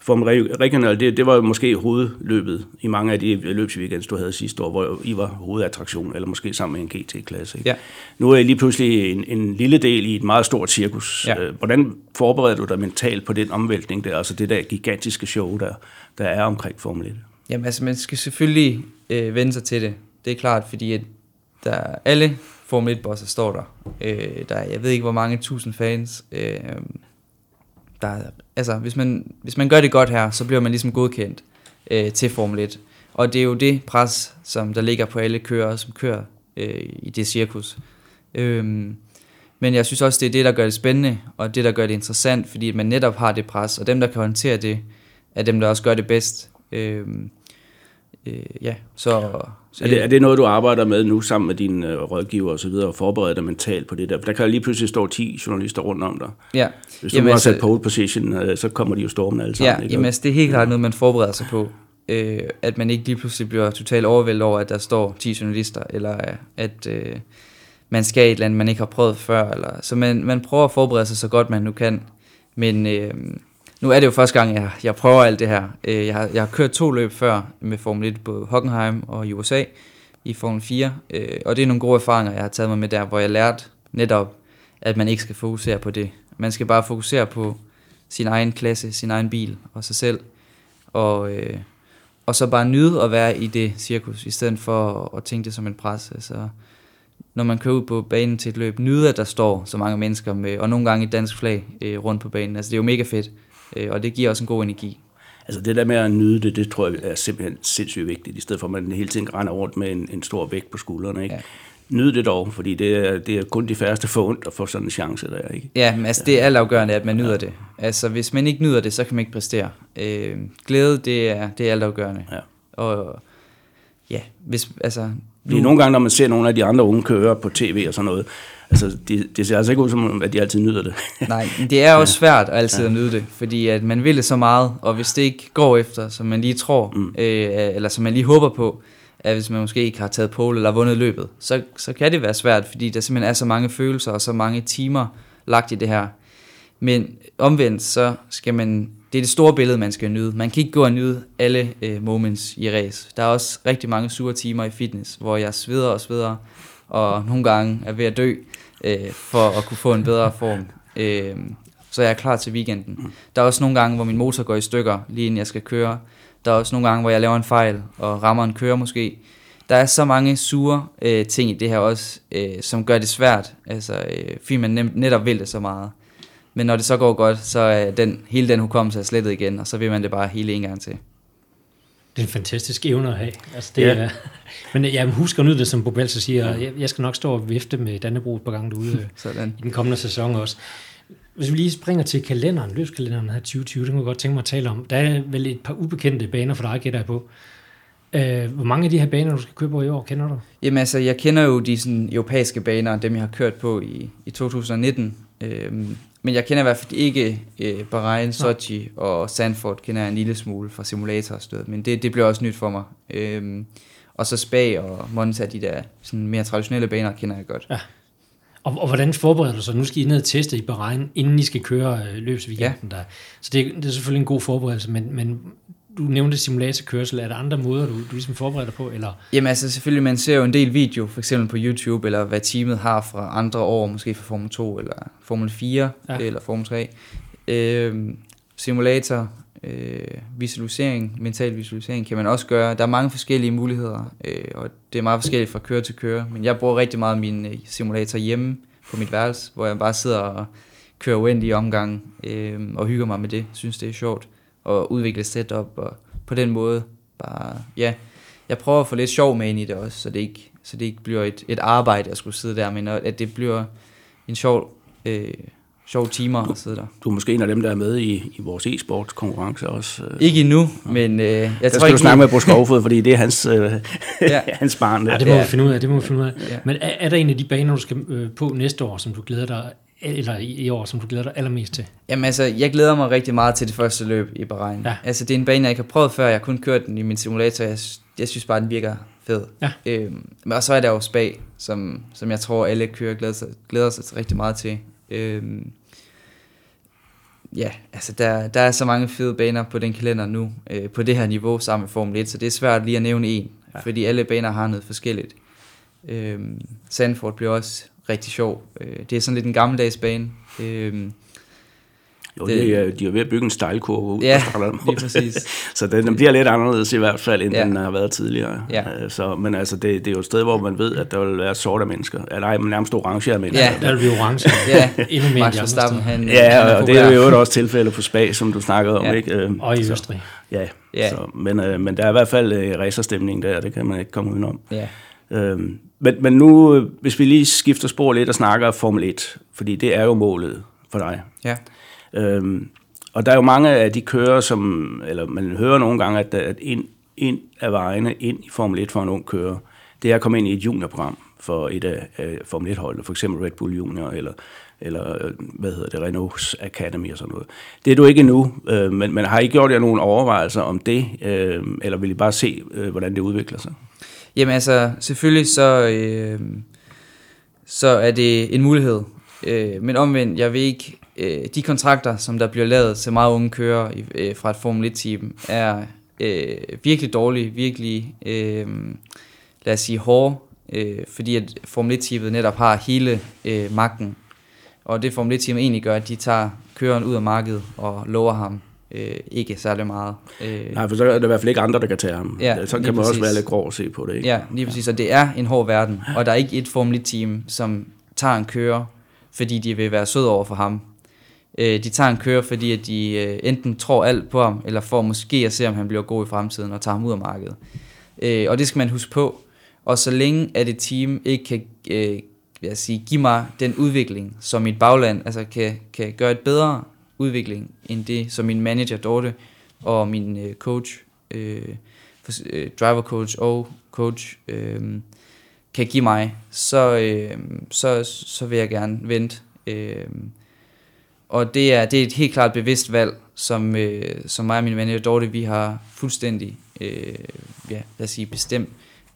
[SPEAKER 3] Formel Regional, det, det var måske hovedløbet i mange af de løbsweekends, du havde sidste år, hvor I var hovedattraktion, eller måske sammen med en GT-klasse. Ikke?
[SPEAKER 1] Ja.
[SPEAKER 3] Nu er I lige pludselig en, en lille del i et meget stort cirkus.
[SPEAKER 1] Ja.
[SPEAKER 3] Øh, Hvordan forbereder du dig mentalt på den omvæltning der, altså det der gigantiske show, der, der er omkring Formel 1?
[SPEAKER 1] Jamen altså, man skal selvfølgelig øh, vende sig til det. Det er klart, fordi at der er alle Formel 1-bosser står der. Øh, der er, jeg ved ikke, hvor mange tusind fans. Øh, der altså, hvis man, hvis man gør det godt her, så bliver man ligesom godkendt øh, til Formel 1. Og det er jo det pres, som der ligger på alle kører, som kører øh, i det cirkus. Øhm, men jeg synes også, det er det, der gør det spændende, og det, der gør det interessant, fordi man netop har det pres, og dem, der kan håndtere det, er dem, der også gør det bedst. Øhm, øh, ja, så så
[SPEAKER 3] Er det, er det noget, du arbejder med nu sammen med dine øh, rådgiver og så videre, og forbereder dig mentalt på det der? For der kan lige pludselig stå 10 journalister rundt om dig.
[SPEAKER 1] Ja,
[SPEAKER 3] Hvis du
[SPEAKER 1] Jamen
[SPEAKER 3] har
[SPEAKER 1] altså-
[SPEAKER 3] sat pole position, øh, så kommer de jo stormende alle sammen.
[SPEAKER 1] ja
[SPEAKER 3] ikke?
[SPEAKER 1] jamen, altså, det er helt klart noget, man forbereder sig på. Øh, at man ikke lige pludselig bliver totalt overvældet over, at der står 10 journalister, eller øh, at øh, man skal et eller andet, man ikke har prøvet før. Eller, så man, man prøver at forberede sig så godt, man nu kan. Men øh, nu er det jo første gang, jeg, jeg prøver alt det her. Øh, jeg, har, jeg har kørt to løb før med Formel 1, både Hockenheim og i USA i Formel 4. Øh, og det er nogle gode erfaringer, jeg har taget mig med der, hvor jeg lærte netop, at man ikke skal fokusere på det. Man skal bare fokusere på sin egen klasse, sin egen bil og sig selv. Og, øh, og så bare nyde at være i det cirkus, i stedet for at, at tænke det som en pres. Altså, når man kører ud på banen til et løb, nyde at der står så mange mennesker med, og nogle gange et dansk flag øh, rundt på banen. Altså det er jo mega fedt, øh, og det giver også en god energi.
[SPEAKER 3] Altså det der med at nyde det, det tror jeg er simpelthen sindssygt vigtigt, i stedet for at man hele tiden render rundt med en, en stor vægt på skuldrene. Ikke?
[SPEAKER 1] Ja.
[SPEAKER 3] Ja. Nyd det dog, fordi det er, det er kun de færreste forundt at få sådan en chance der. Ikke?
[SPEAKER 1] Ja, men altså det er altafgørende, at man nyder det. Altså hvis man ikke nyder det, så kan man ikke præstere. Øh, glæde, det er, det er altafgørende.
[SPEAKER 3] Ja.
[SPEAKER 1] Og ja, hvis, altså...
[SPEAKER 3] Fordi nogle gange, når man ser nogle af de andre unge køre på tv og sådan noget, altså det, det ser altså ikke ud som, at de altid nyder det.
[SPEAKER 1] Nej, men det er også svært altid at nyde det, fordi at man vil det så meget, og hvis det ikke går efter, som man lige tror, mm. øh, eller som man lige håber på, at hvis man måske ikke har taget pole eller vundet løbet, så, så kan det være svært, fordi der simpelthen er så mange følelser og så mange timer lagt i det her. Men omvendt, så skal man, det er det store billede, man skal nyde. Man kan ikke gå og nyde alle øh, moments i race. Der er også rigtig mange sure timer i fitness, hvor jeg sveder og sveder, og nogle gange er ved at dø, øh, for at kunne få en bedre form. Øh, så jeg er klar til weekenden. Der er også nogle gange, hvor min motor går i stykker, lige inden jeg skal køre. Der er også nogle gange, hvor jeg laver en fejl og rammer en kører måske. Der er så mange sure øh, ting i det her også, øh, som gør det svært, altså, øh, fordi man nem, netop vil det så meget. Men når det så går godt, så er den, hele den hukommelse er slettet igen, og så vil man det bare hele en gang til.
[SPEAKER 2] Det er en fantastisk evne at have. Altså, det
[SPEAKER 3] Ja.
[SPEAKER 2] er, men jeg husker nu det, som Bob Belser siger, jeg, jeg skal nok stå og vifte med Dannebro et par gange derude øh,
[SPEAKER 1] Sådan.
[SPEAKER 2] i den kommende sæson også. Hvis vi lige springer til kalenderen, løbskalenderen her 2020, det kunne jeg godt tænke mig at tale om. Der er vel et par ubekendte baner for dig, gætter jeg på. Øh, hvor mange af de her baner, du skal køre på i år, kender du?
[SPEAKER 1] Jamen altså, jeg kender jo de sådan, europæiske baner, dem jeg har kørt på i, i 2019. Øhm, men jeg kender i hvert fald ikke øh, Bahrain, Sochi og Sandford kender jeg en lille smule fra simulatorstød, men det, det bliver også nyt for mig. Øhm, og så Spa og Monza, de der sådan mere traditionelle baner, kender jeg godt.
[SPEAKER 2] Og, og hvordan forbereder du sig? Nu skal I ned og teste i Bahrain, inden I skal køre øh, løbsweekenden ja. der. Så det, det er selvfølgelig en god forberedelse, men, men du nævnte simulatorkørsel. Er der andre måder, du, du ligesom forbereder dig på? Eller?
[SPEAKER 1] Jamen altså selvfølgelig, man ser jo en del video, for eksempel på YouTube, eller hvad teamet har fra andre år, måske fra Formel 2, eller Formel 4,
[SPEAKER 2] Ja.
[SPEAKER 1] eller Formel 3. Øhm, simulator, øh, visualisering, mental visualisering kan man også gøre. Der er mange forskellige muligheder, øh, og det er meget forskelligt fra køre til køre. Men jeg bruger rigtig meget min øh, simulator hjemme på mit værelse, hvor jeg bare sidder og kører uendelige omgange øh, og hygger mig med det. Synes det er sjovt at udvikle setup og på den måde bare, ja, jeg prøver at få lidt sjov med ind i det også, så det ikke, så det ikke bliver et, et arbejde at skulle sidde der, men at det bliver en sjov, øh, sjov timer at sidde der.
[SPEAKER 3] Du er måske en af dem, der er med i, i vores e-sport konkurrence også. øh.
[SPEAKER 1] Ikke endnu, men øh, jeg
[SPEAKER 3] Der
[SPEAKER 1] tror
[SPEAKER 3] skal
[SPEAKER 1] ikke...
[SPEAKER 3] du snakke med Bo Skovfod, fordi det er hans, øh,
[SPEAKER 1] Ja.
[SPEAKER 3] hans barn. Der.
[SPEAKER 2] Ja, det må
[SPEAKER 1] Ja.
[SPEAKER 2] vi finde ud af. Det må vi finde ud af.
[SPEAKER 1] Ja.
[SPEAKER 2] Men er, er der en af de baner, du skal øh, på næste år, som du glæder dig, eller i, år, som du glæder dig allermest til?
[SPEAKER 1] Jamen altså, jeg glæder mig rigtig meget til det første løb i Bahrain.
[SPEAKER 2] Ja.
[SPEAKER 1] Altså, det er en bane, jeg ikke har prøvet før. Jeg har kun kørt den i min simulator. Jeg, jeg synes bare, den virker fed.
[SPEAKER 2] Ja.
[SPEAKER 1] Øhm, men og så er der jo Spa, som, som jeg tror, alle kører glæder sig, glæder sig rigtig meget til. Øhm, ja, altså, der, der er så mange fede baner på den kalender nu, øh, på det her niveau sammen med Formel 1, så det er svært lige at nævne en,
[SPEAKER 3] ja.
[SPEAKER 1] fordi alle baner har noget forskelligt. Øhm, Sandford bliver også rigtig sjov. Øh, det er sådan lidt en gammeldags bane. Øhm,
[SPEAKER 3] Jo,
[SPEAKER 1] det-
[SPEAKER 3] det, er, de er ved at bygge en stejlkurve ud.
[SPEAKER 1] Ja,
[SPEAKER 3] på
[SPEAKER 1] lige præcis.
[SPEAKER 3] Så den, den bliver lidt anderledes i hvert fald, end ja. Den har været tidligere.
[SPEAKER 1] Ja.
[SPEAKER 3] Øh, Så, men altså, det, det er jo et sted, hvor man ved, at der vil være sorte mennesker. Eller ej, men nærmest orange mennesker.
[SPEAKER 1] Ja.
[SPEAKER 2] Der vil blive orange.
[SPEAKER 1] Ja,
[SPEAKER 2] Endnu mere
[SPEAKER 1] Max Verstappen, han,
[SPEAKER 3] Ja,
[SPEAKER 1] han
[SPEAKER 3] og det er jo også tilfælde på Spa, som du snakkede om,
[SPEAKER 1] Ja.
[SPEAKER 3] ikke? Øh,
[SPEAKER 2] Og i
[SPEAKER 3] så-
[SPEAKER 2] Østrig.
[SPEAKER 3] Ja,
[SPEAKER 1] Ja.
[SPEAKER 3] Så, men, øh, men der er i hvert fald øh, racerstemning der, det kan man ikke komme udenom.
[SPEAKER 1] Ja.
[SPEAKER 3] Øhm, men, men nu, øh, hvis vi lige skifter spor lidt og snakker Formel 1, fordi det er jo målet for dig.
[SPEAKER 1] ja.
[SPEAKER 3] Øhm, og der er jo mange af de kører, som, eller man hører nogle gange, at, at ind, ind af vejene, ind i Formel 1 for en ung kører, det er at komme ind i et juniorprogram for et af, af Formel 1-holdene, for eksempel Red Bull Junior, eller, eller øh, hvad hedder det, Renaults Academy og sådan noget. Det er du ikke endnu, øh, men, men har I gjort jer nogle overvejelser om det, øh, eller vil I bare se, øh, hvordan det udvikler sig?
[SPEAKER 1] Jamen altså, selvfølgelig så, øh, så er det en mulighed. Øh, men omvendt, jeg ved ikke, øh, de kontrakter, som der bliver lavet til meget unge kører i, øh, fra et Formel 1-team, er øh, virkelig dårlige, virkelig, øh, lad os sige, hårde, øh, fordi at Formel 1-teamet netop har hele øh, magten. Og det Formel 1-teamet egentlig gør, at de tager køren ud af markedet og lover ham øh, ikke særlig meget. Øh,
[SPEAKER 3] Nej, for så er der i hvert fald ikke andre, der kan tage ham.
[SPEAKER 1] Ja,
[SPEAKER 3] så kan man også
[SPEAKER 1] præcis.
[SPEAKER 3] være lidt grov at se på det. Ikke?
[SPEAKER 1] Ja, lige præcis. Og det er en hård verden, og der er ikke et Formel 1-team, som tager en kører, fordi de vil være sød over for ham. Øh, de tager en kører, fordi at de øh, enten tror alt på ham, eller for måske at se, om han bliver god i fremtiden, og tager ham ud af markedet. Øh, og det skal man huske på. Og så længe at et team ikke kan øh, vil jeg sige, give mig den udvikling, som mit bagland altså kan, kan gøre et bedre udvikling, end det, som min manager Dorte og min øh, coach, øh, øh, driver coach og coach øh, kan give mig, så, øh, så, så vil jeg gerne vente. Øh, og det er, det er et helt klart bevidst valg, som, øh, som mig og min manager Dorte, vi har fuldstændig øh, ja, lad os sige, bestemt,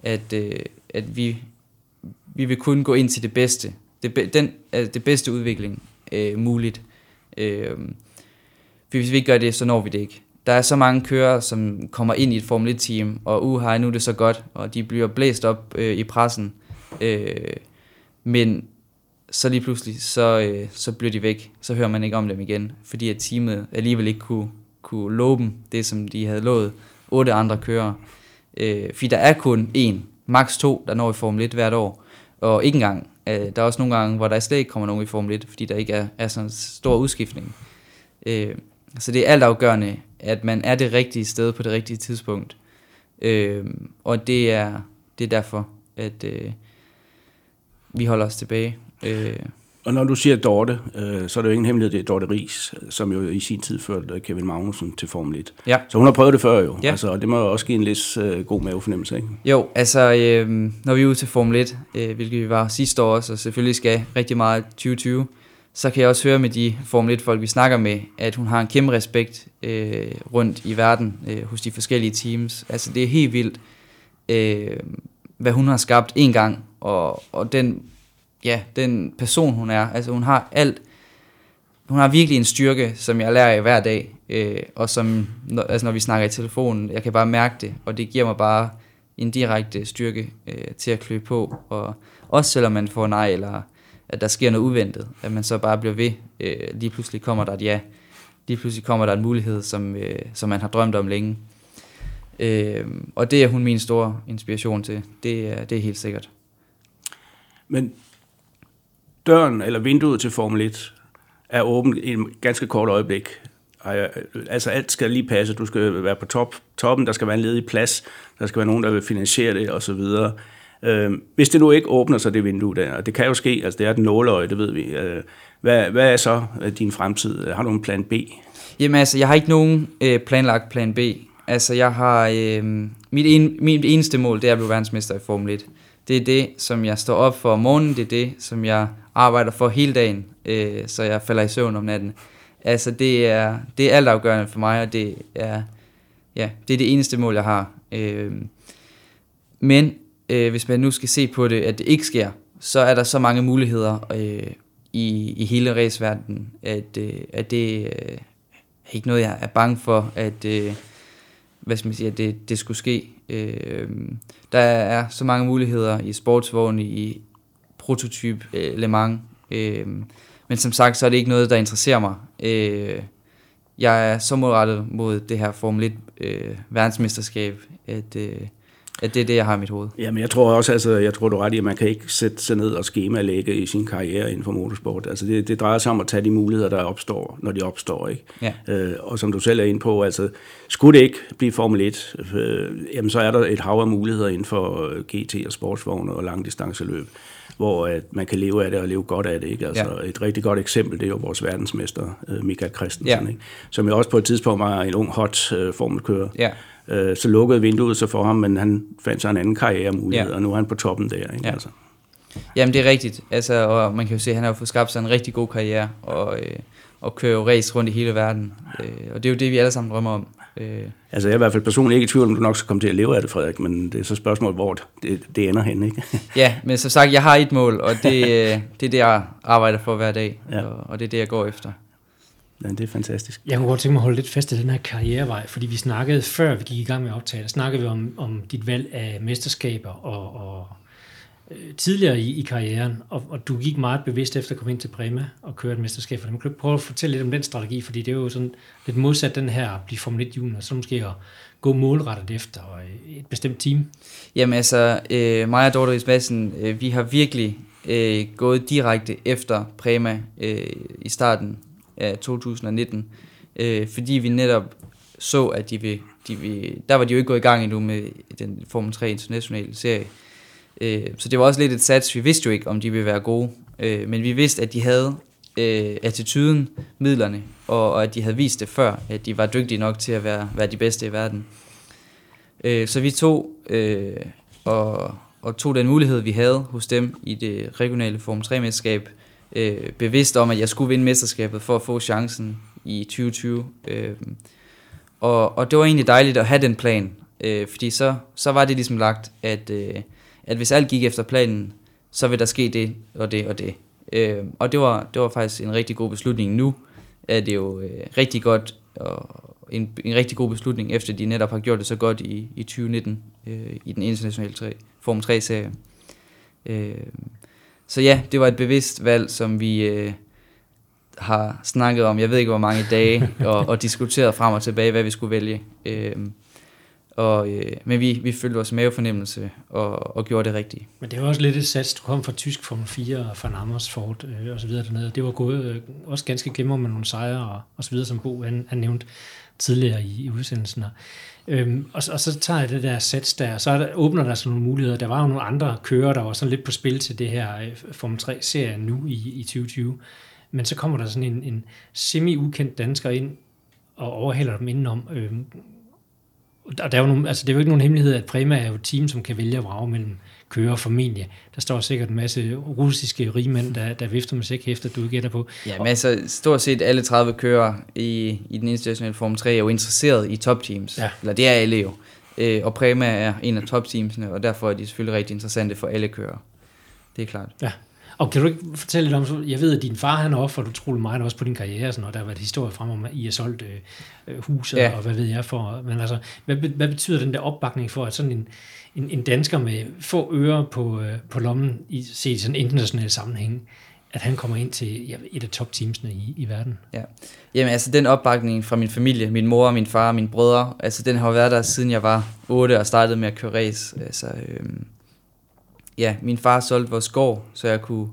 [SPEAKER 1] at, øh, at vi, vi vil kun gå ind til det bedste. Det, be- den, altså det bedste udvikling øh, muligt. Øh, for hvis vi ikke gør det, så når vi det ikke. Der er så mange kører, som kommer ind i et Formel 1-team, og uha, nu er det så godt, og de bliver blæst op øh, i pressen. Øh, men så lige pludselig, så, øh, så bliver de væk. Så hører man ikke om dem igen, fordi at teamet alligevel ikke kunne, kunne love dem det, som de havde lovet otte andre kører. Øh, fordi der er kun én, maks to, der når i Formel 1 hvert år. Og ikke engang. Øh, der er også nogle gange, hvor der slet ikke kommer nogen i Formel 1, fordi der ikke er, er sådan en stor udskiftning. Øh, så det er altafgørende, at man er det rigtige sted på det rigtige tidspunkt. Øh, og det er, det er derfor, at øh, vi holder os tilbage. Øh,
[SPEAKER 3] og når du siger Dorte, øh, så er det jo ingen hemmelighed, det er Dorte Ries, som jo i sin tid førte Kevin Magnussen til Formel 1.
[SPEAKER 1] Ja.
[SPEAKER 3] Så hun har prøvet det før jo,
[SPEAKER 1] Ja.
[SPEAKER 3] altså, og det må jo også give en lidt øh, god mavefornemmelse, ikke?
[SPEAKER 1] Jo, altså øh, når vi er ude til Formel 1, øh, hvilket vi var sidste år også, og selvfølgelig skal rigtig meget 2020, så kan jeg også høre med de Formel 1-folk, vi snakker med, at hun har en kæmpe respekt øh, rundt i verden øh, hos de forskellige teams. Altså det er helt vildt, øh, hvad hun har skabt en gang, og, og den, ja, den person hun er. Altså hun har alt, hun har virkelig en styrke, som jeg lærer af hver dag, øh, og som, når, altså når vi snakker i telefonen, jeg kan bare mærke det, og det giver mig bare en direkte styrke øh, til at klø på, og også selvom man får nej, eller at der sker noget uventet, at man så bare bliver ved, øh, lige pludselig kommer der et ja, lige pludselig kommer der en mulighed, som, øh, som man har drømt om længe. Øh, og det er hun min store inspiration til, det er, det er helt sikkert.
[SPEAKER 3] Men døren eller vinduet til Formel 1 er åbent i en ganske kort øjeblik. Altså alt skal lige passe. Du skal være på top, toppen, der skal være en ledig plads, der skal være nogen, der vil finansiere det osv. Øh, hvis det nu ikke åbner sig det vindue der, og det kan jo ske, altså det er et nåleøje, det ved vi. Øh, hvad, hvad er så øh, din fremtid? Har du en plan B?
[SPEAKER 1] Jamen altså, jeg har ikke nogen øh, planlagt plan B. Altså, jeg har... Øh, mit, en, mit eneste mål, det er at blive verdensmester i Formel 1. Det er det, som jeg står op for om morgenen. Det er det, som jeg arbejder for hele dagen, øh, så jeg falder i søvn om natten. Altså, det er, det er altafgørende for mig, og det er, ja, det er det eneste mål, jeg har. Øh, men øh, hvis man nu skal se på det, at det ikke sker, så er der så mange muligheder øh, i, i hele raceverdenen, at, øh, at det øh, er ikke noget, jeg er bange for, at, øh, hvad skal man sige, at det, det skulle ske. Øh, der er så mange muligheder i sportsvogn, i prototyp øh, Le Mans, øh, men som sagt, så er det ikke noget, der interesserer mig. Øh, jeg er så målrettet mod det her Formel 1 øh, verdensmesterskab, at, øh, at det er det, jeg har i mit hoved.
[SPEAKER 3] Jamen, jeg tror også, altså, jeg tror du ret i, at man kan ikke sætte sig ned og skemalægge i sin karriere inden for motorsport. Altså, det, det drejer sig om at tage de muligheder, der opstår, når de opstår, ikke?
[SPEAKER 1] Ja.
[SPEAKER 3] Øh, og som du selv er inde på, altså, skulle det ikke blive Formel 1, øh, jamen, så er der et hav af muligheder inden for øh, GT og sportsvogne og langdistanceløb, hvor at man kan leve af det og leve godt af det, ikke? Altså,
[SPEAKER 1] Ja.
[SPEAKER 3] et rigtig godt eksempel, det er jo vores verdensmester, øh, Michael Christensen,
[SPEAKER 1] Ja.
[SPEAKER 3] ikke? Som jo også på et tidspunkt var en ung, hot øh, formelkører.
[SPEAKER 1] Ja,
[SPEAKER 3] Øh, så lukkede vinduet sig for ham, men han fandt sig en anden karrieremulighed,
[SPEAKER 1] Ja.
[SPEAKER 3] og nu er han på toppen der. Ikke?
[SPEAKER 1] Ja.
[SPEAKER 3] Altså.
[SPEAKER 1] Jamen, det er rigtigt. Altså, og man kan jo se, at han har fået skabt sig en rigtig god karriere, og, øh, og kører jo race rundt i hele verden. Øh, og det er jo det, vi alle sammen drømmer om. Øh,
[SPEAKER 3] altså, jeg er i hvert fald personligt ikke i tvivl om, du nok skal komme til at leve af det, Frederik, men det er så et spørgsmål, hvor det, det ender hen, ikke?
[SPEAKER 1] ja, men som sagt, jeg har et mål, og det, øh, det er det, jeg arbejder for hver dag,
[SPEAKER 3] Ja.
[SPEAKER 1] og, og det er det, jeg går efter.
[SPEAKER 3] ja, det er fantastisk.
[SPEAKER 2] Jeg kunne godt tænke mig at holde lidt fast i den her karrierevej, fordi vi snakkede, før vi gik i gang med at optage, der snakkede vi om, om dit valg af mesterskaber og, og øh, tidligere i, i karrieren, og, og du gik meget bevidst efter at komme ind til Prema og køre et mesterskab for dem. Kan du prøve at fortælle lidt om den strategi, fordi det er jo sådan lidt modsat den her at blive Formel 1 junior, så måske at gå målrettet efter og et bestemt team.
[SPEAKER 1] Jamen altså, øh, mig og Dorte Madsen, øh, vi har virkelig øh, gået direkte efter Prema øh, i starten af 2019, øh, fordi vi netop så, at de vil, de vil, der var de jo ikke gået i gang endnu med den Formel 3 internationale serie. Øh, så det var også lidt et sats, vi vidste jo ikke, om de ville være gode, øh, men vi vidste, at de havde øh, attituden, midlerne, og, og at de havde vist det før, at de var dygtige nok til at være, være de bedste i verden. Øh, så vi tog øh, og, og tog den mulighed, vi havde hos dem i det regionale Form 3-mesterskab, øh, bevidst om, at jeg skulle vinde mesterskabet for at få chancen i 2020. Øh, og, og det var egentlig dejligt at have den plan, øh, fordi så, så var det ligesom lagt, at, øh, at hvis alt gik efter planen, så vil der ske det og det og det. Øh, og det var, det var faktisk en rigtig god beslutning nu, er det jo øh, rigtig godt og en, en rigtig god beslutning, efter de netop har gjort det så godt i, i 2019 øh, i den internationale 3, Form 3-serie. Øh, så ja, det var et bevidst valg, som vi øh, har snakket om, jeg ved ikke hvor mange dage, og, og diskuteret frem og tilbage, hvad vi skulle vælge. Øh, og, øh, men vi, vi følte vores mavefornemmelse og, og gjorde det rigtigt.
[SPEAKER 2] Men det var også lidt et sats. Du kom fra tysk Formel 4 og fra Amersfoort øh, og så videre dernede. Det var gået øh, også ganske glemmer med nogle sejre og, og så videre, som Bo han, han nævnte tidligere i, i udsendelsen. Øhm, og, og så tager jeg det der sats der, og så der, åbner der sig nogle muligheder. Der var jo nogle andre kører, der var sådan lidt på spil til det her øh, Formel 3-serie nu i, i 2020. Men så kommer der sådan en, en semi-ukendt dansker ind og overhaler dem indenom. Øhm, og der er jo nogle, altså det er jo ikke nogen hemmelighed, at Prema er jo et team, som kan vælge at vrage mellem kører formentlig. Der står sikkert en masse russiske rigmænd, der, der vifter med sækhæfter, du gætter på.
[SPEAKER 1] Ja, men altså stort set alle 30 kører i, i den internationale Form 3 er jo interesseret i topteams. Ja. Eller det er alle jo. Øh, og Prema er en af topteamsene, og derfor er de selvfølgelig rigtig interessante for alle kører. Det er klart.
[SPEAKER 2] Ja. Og kan du ikke fortælle lidt om, jeg ved, at din far han har offeret utrolig meget også på din karriere, sådan, og der har været historie frem om, at I har solgt øh, huset, ja. og hvad ved jeg for. Men altså, hvad, hvad betyder den der opbakning for, at sådan en, en, en dansker med få ører på, øh, på lommen, i, set i sådan en international sammenhæng, at han kommer ind til ja, et af topteamsene i, i verden.
[SPEAKER 1] Ja. Jamen altså den opbakning fra min familie, min mor, min far og mine brødre, altså den har været der siden jeg var 8 og startede med at køre race. Altså, øhm, ja, min far solgte vores gård, så jeg kunne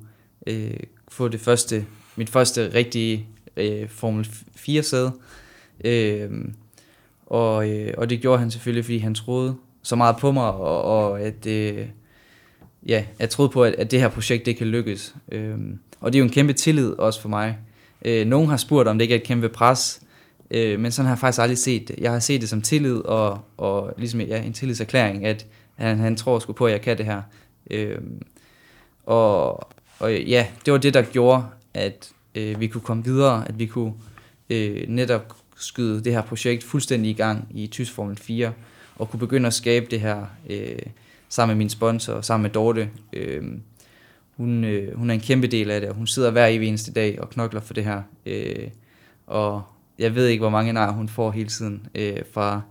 [SPEAKER 1] øh, få det første, mit første rigtige øh, Formel 4 sæde. Øh, og, øh, og det gjorde han selvfølgelig, fordi han troede så meget på mig, og, og at øh, ja, jeg troede på, at, at det her projekt det kan lykkes. Øh, og det er jo en kæmpe tillid også for mig. Øh, nogen har spurgt, om det ikke er et kæmpe pres, øh, men sådan har jeg faktisk aldrig set det. Jeg har set det som tillid, og, og ligesom ja, en tillidserklæring, at han, han tror sgu på, at jeg kan det her. Øh, og, og ja, det var det, der gjorde, at øh, vi kunne komme videre, at vi kunne øh, netop skyde det her projekt fuldstændig i gang i Tysk Formel 4, og kunne begynde at skabe det her øh, sammen med min sponsor, sammen med Dorte. Øh, hun, øh, hun er en kæmpe del af det, og hun sidder hver evig eneste dag og knokler for det her. Øh, og jeg ved ikke, hvor mange nej hun får hele tiden øh, fra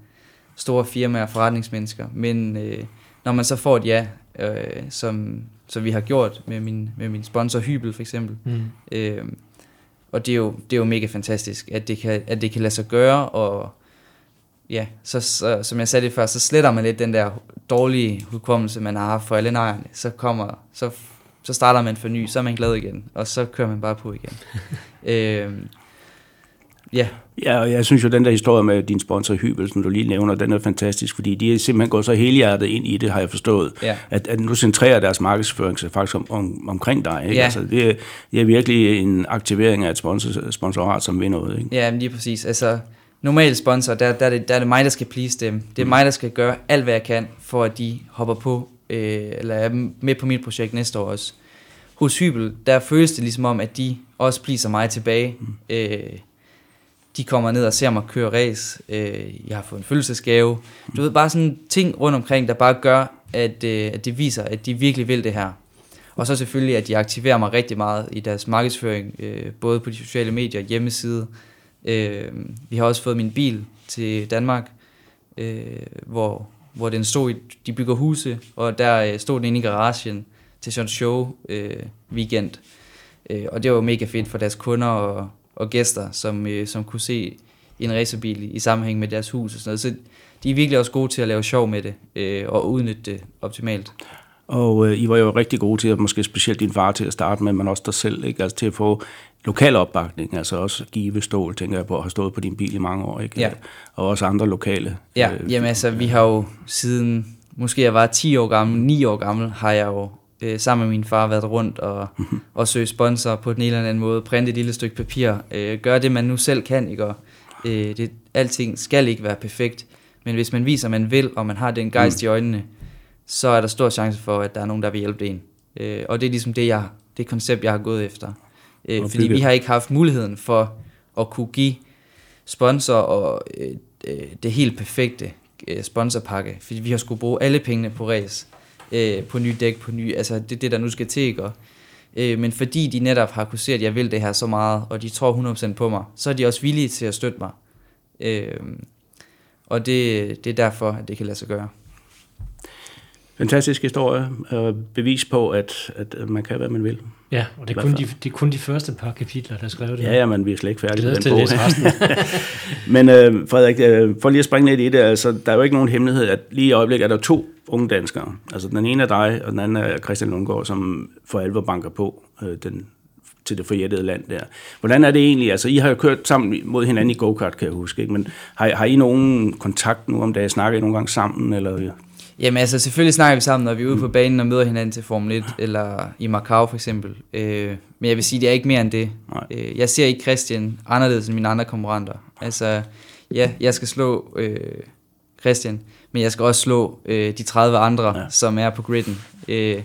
[SPEAKER 1] store firmaer og forretningsmennesker, men øh, når man så får et ja, øh, som, som vi har gjort med min, med min sponsor Hybel for eksempel. Mm. Øh, og det er, jo, det er jo mega fantastisk, at det kan, at det kan lade sig gøre, og ja, så, så, som jeg sagde det før, så sletter man lidt den der dårlige hukommelse, man har haft for alle nejerne. Så kommer, så, så starter man for ny, så er man glad igen, og så kører man bare på igen. øh,
[SPEAKER 3] Ja. Ja, og jeg synes jo, den der historie med din sponsor Hybel, som du lige nævner, den er fantastisk, fordi de er simpelthen gået så helhjertet ind i det, har jeg forstået. Ja. At, at nu centrerer deres markedsføring sig faktisk om, om, omkring dig. Ikke? Ja. Altså, det, er, det er virkelig en aktivering af et sponsor, sponsorat, som vil noget. Ikke?
[SPEAKER 1] Ja, men lige præcis. Altså, normalt sponsor, der, der, er det, der er det mig, der skal please dem. Det er mm. mig, der skal gøre alt, hvad jeg kan, for at de hopper på, øh, eller er med på mit projekt næste år også. Hos Hybel, der føles det ligesom om, at de også pleaser mig tilbage. Mm. Øh, de kommer ned og ser mig køre race, øh, jeg har fået en følelsesgave. Du ved, bare sådan ting rundt omkring, der bare gør, at, øh, at det viser, at de virkelig vil det her. Og så selvfølgelig, at de aktiverer mig rigtig meget i deres markedsføring, øh, både på de sociale medier, og hjemmeside. Øh, vi har også fået min bil til Danmark, øh, hvor, hvor den stod i, de bygger huse, og der øh, stod den inde i garagen til sådan show øh, weekend. Øh, og det var mega fedt for deres kunder og, og gæster, som, øh, som kunne se en racerbil i sammenhæng med deres hus og sådan noget. Så de er virkelig også gode til at lave sjov med det øh, og udnytte det optimalt.
[SPEAKER 3] Og øh, I var jo rigtig gode til, at måske specielt din far til at starte med, men også dig selv, ikke? Altså til at få lokal opbakning, altså også Give Stål, tænker jeg på, at have stået på din bil i mange år, ikke?
[SPEAKER 1] Ja.
[SPEAKER 3] Og også andre lokale.
[SPEAKER 1] Ja, øh, jamen altså, vi har jo siden, måske jeg var 10 år gammel, 9 år gammel, har jeg jo øh, sammen med min far været rundt og, og søge sponsor på den ene eller anden måde, printe et lille stykke papir, øh, gøre det, man nu selv kan, ikke? Og, øh, det, alting skal ikke være perfekt, men hvis man viser, at man vil, og man har den gejst mm. i øjnene, så er der stor chance for, at der er nogen, der vil hjælpe en. Øh, og det er ligesom det, jeg, det koncept, jeg har gået efter. Øh, fordi vi har ikke haft muligheden for at kunne give sponsor og øh, øh, det helt perfekte øh, sponsorpakke, fordi vi har skulle bruge alle pengene på race, øh, på nye dæk, på nye, altså det det, der nu skal til, ikke? Og Øh, men fordi de netop har kunne se, at jeg vil det her så meget, og de tror 100% på mig, så er de også villige til at støtte mig. Øh, og det, det er derfor, at det kan lade sig gøre.
[SPEAKER 3] Fantastisk historie, og bevis på, at, at man kan, hvad man vil.
[SPEAKER 2] Ja, og det er, kun de, det er kun de første par kapitler, der skrev det.
[SPEAKER 3] Ja, ja, men vi er slet ikke færdige
[SPEAKER 2] med den bog.
[SPEAKER 3] men øh, Frederik, øh, for lige at springe lidt i det, altså, der er jo ikke nogen hemmelighed, at lige i øjeblikket er der to unge danskere. Altså den ene er dig, og den anden er Christian Lundgaard, som for alvor banker på øh, den, til det forjættede land der. Hvordan er det egentlig? Altså, I har jo kørt sammen mod hinanden i go-kart, kan jeg huske, ikke? men har, har I nogen kontakt nu om dagen? Snakker I nogle gange sammen? Eller?
[SPEAKER 1] Jamen altså, selvfølgelig snakker vi sammen, når vi er ude på banen og møder hinanden til Formel 1, eller i Macau for eksempel. Øh, men jeg vil sige, det er ikke mere end det. Øh, jeg ser ikke Christian anderledes end mine andre konkurrenter. Altså, ja, jeg skal slå øh, Christian, men jeg skal også slå øh, de 30 andre, ja. som er på griden. Øh,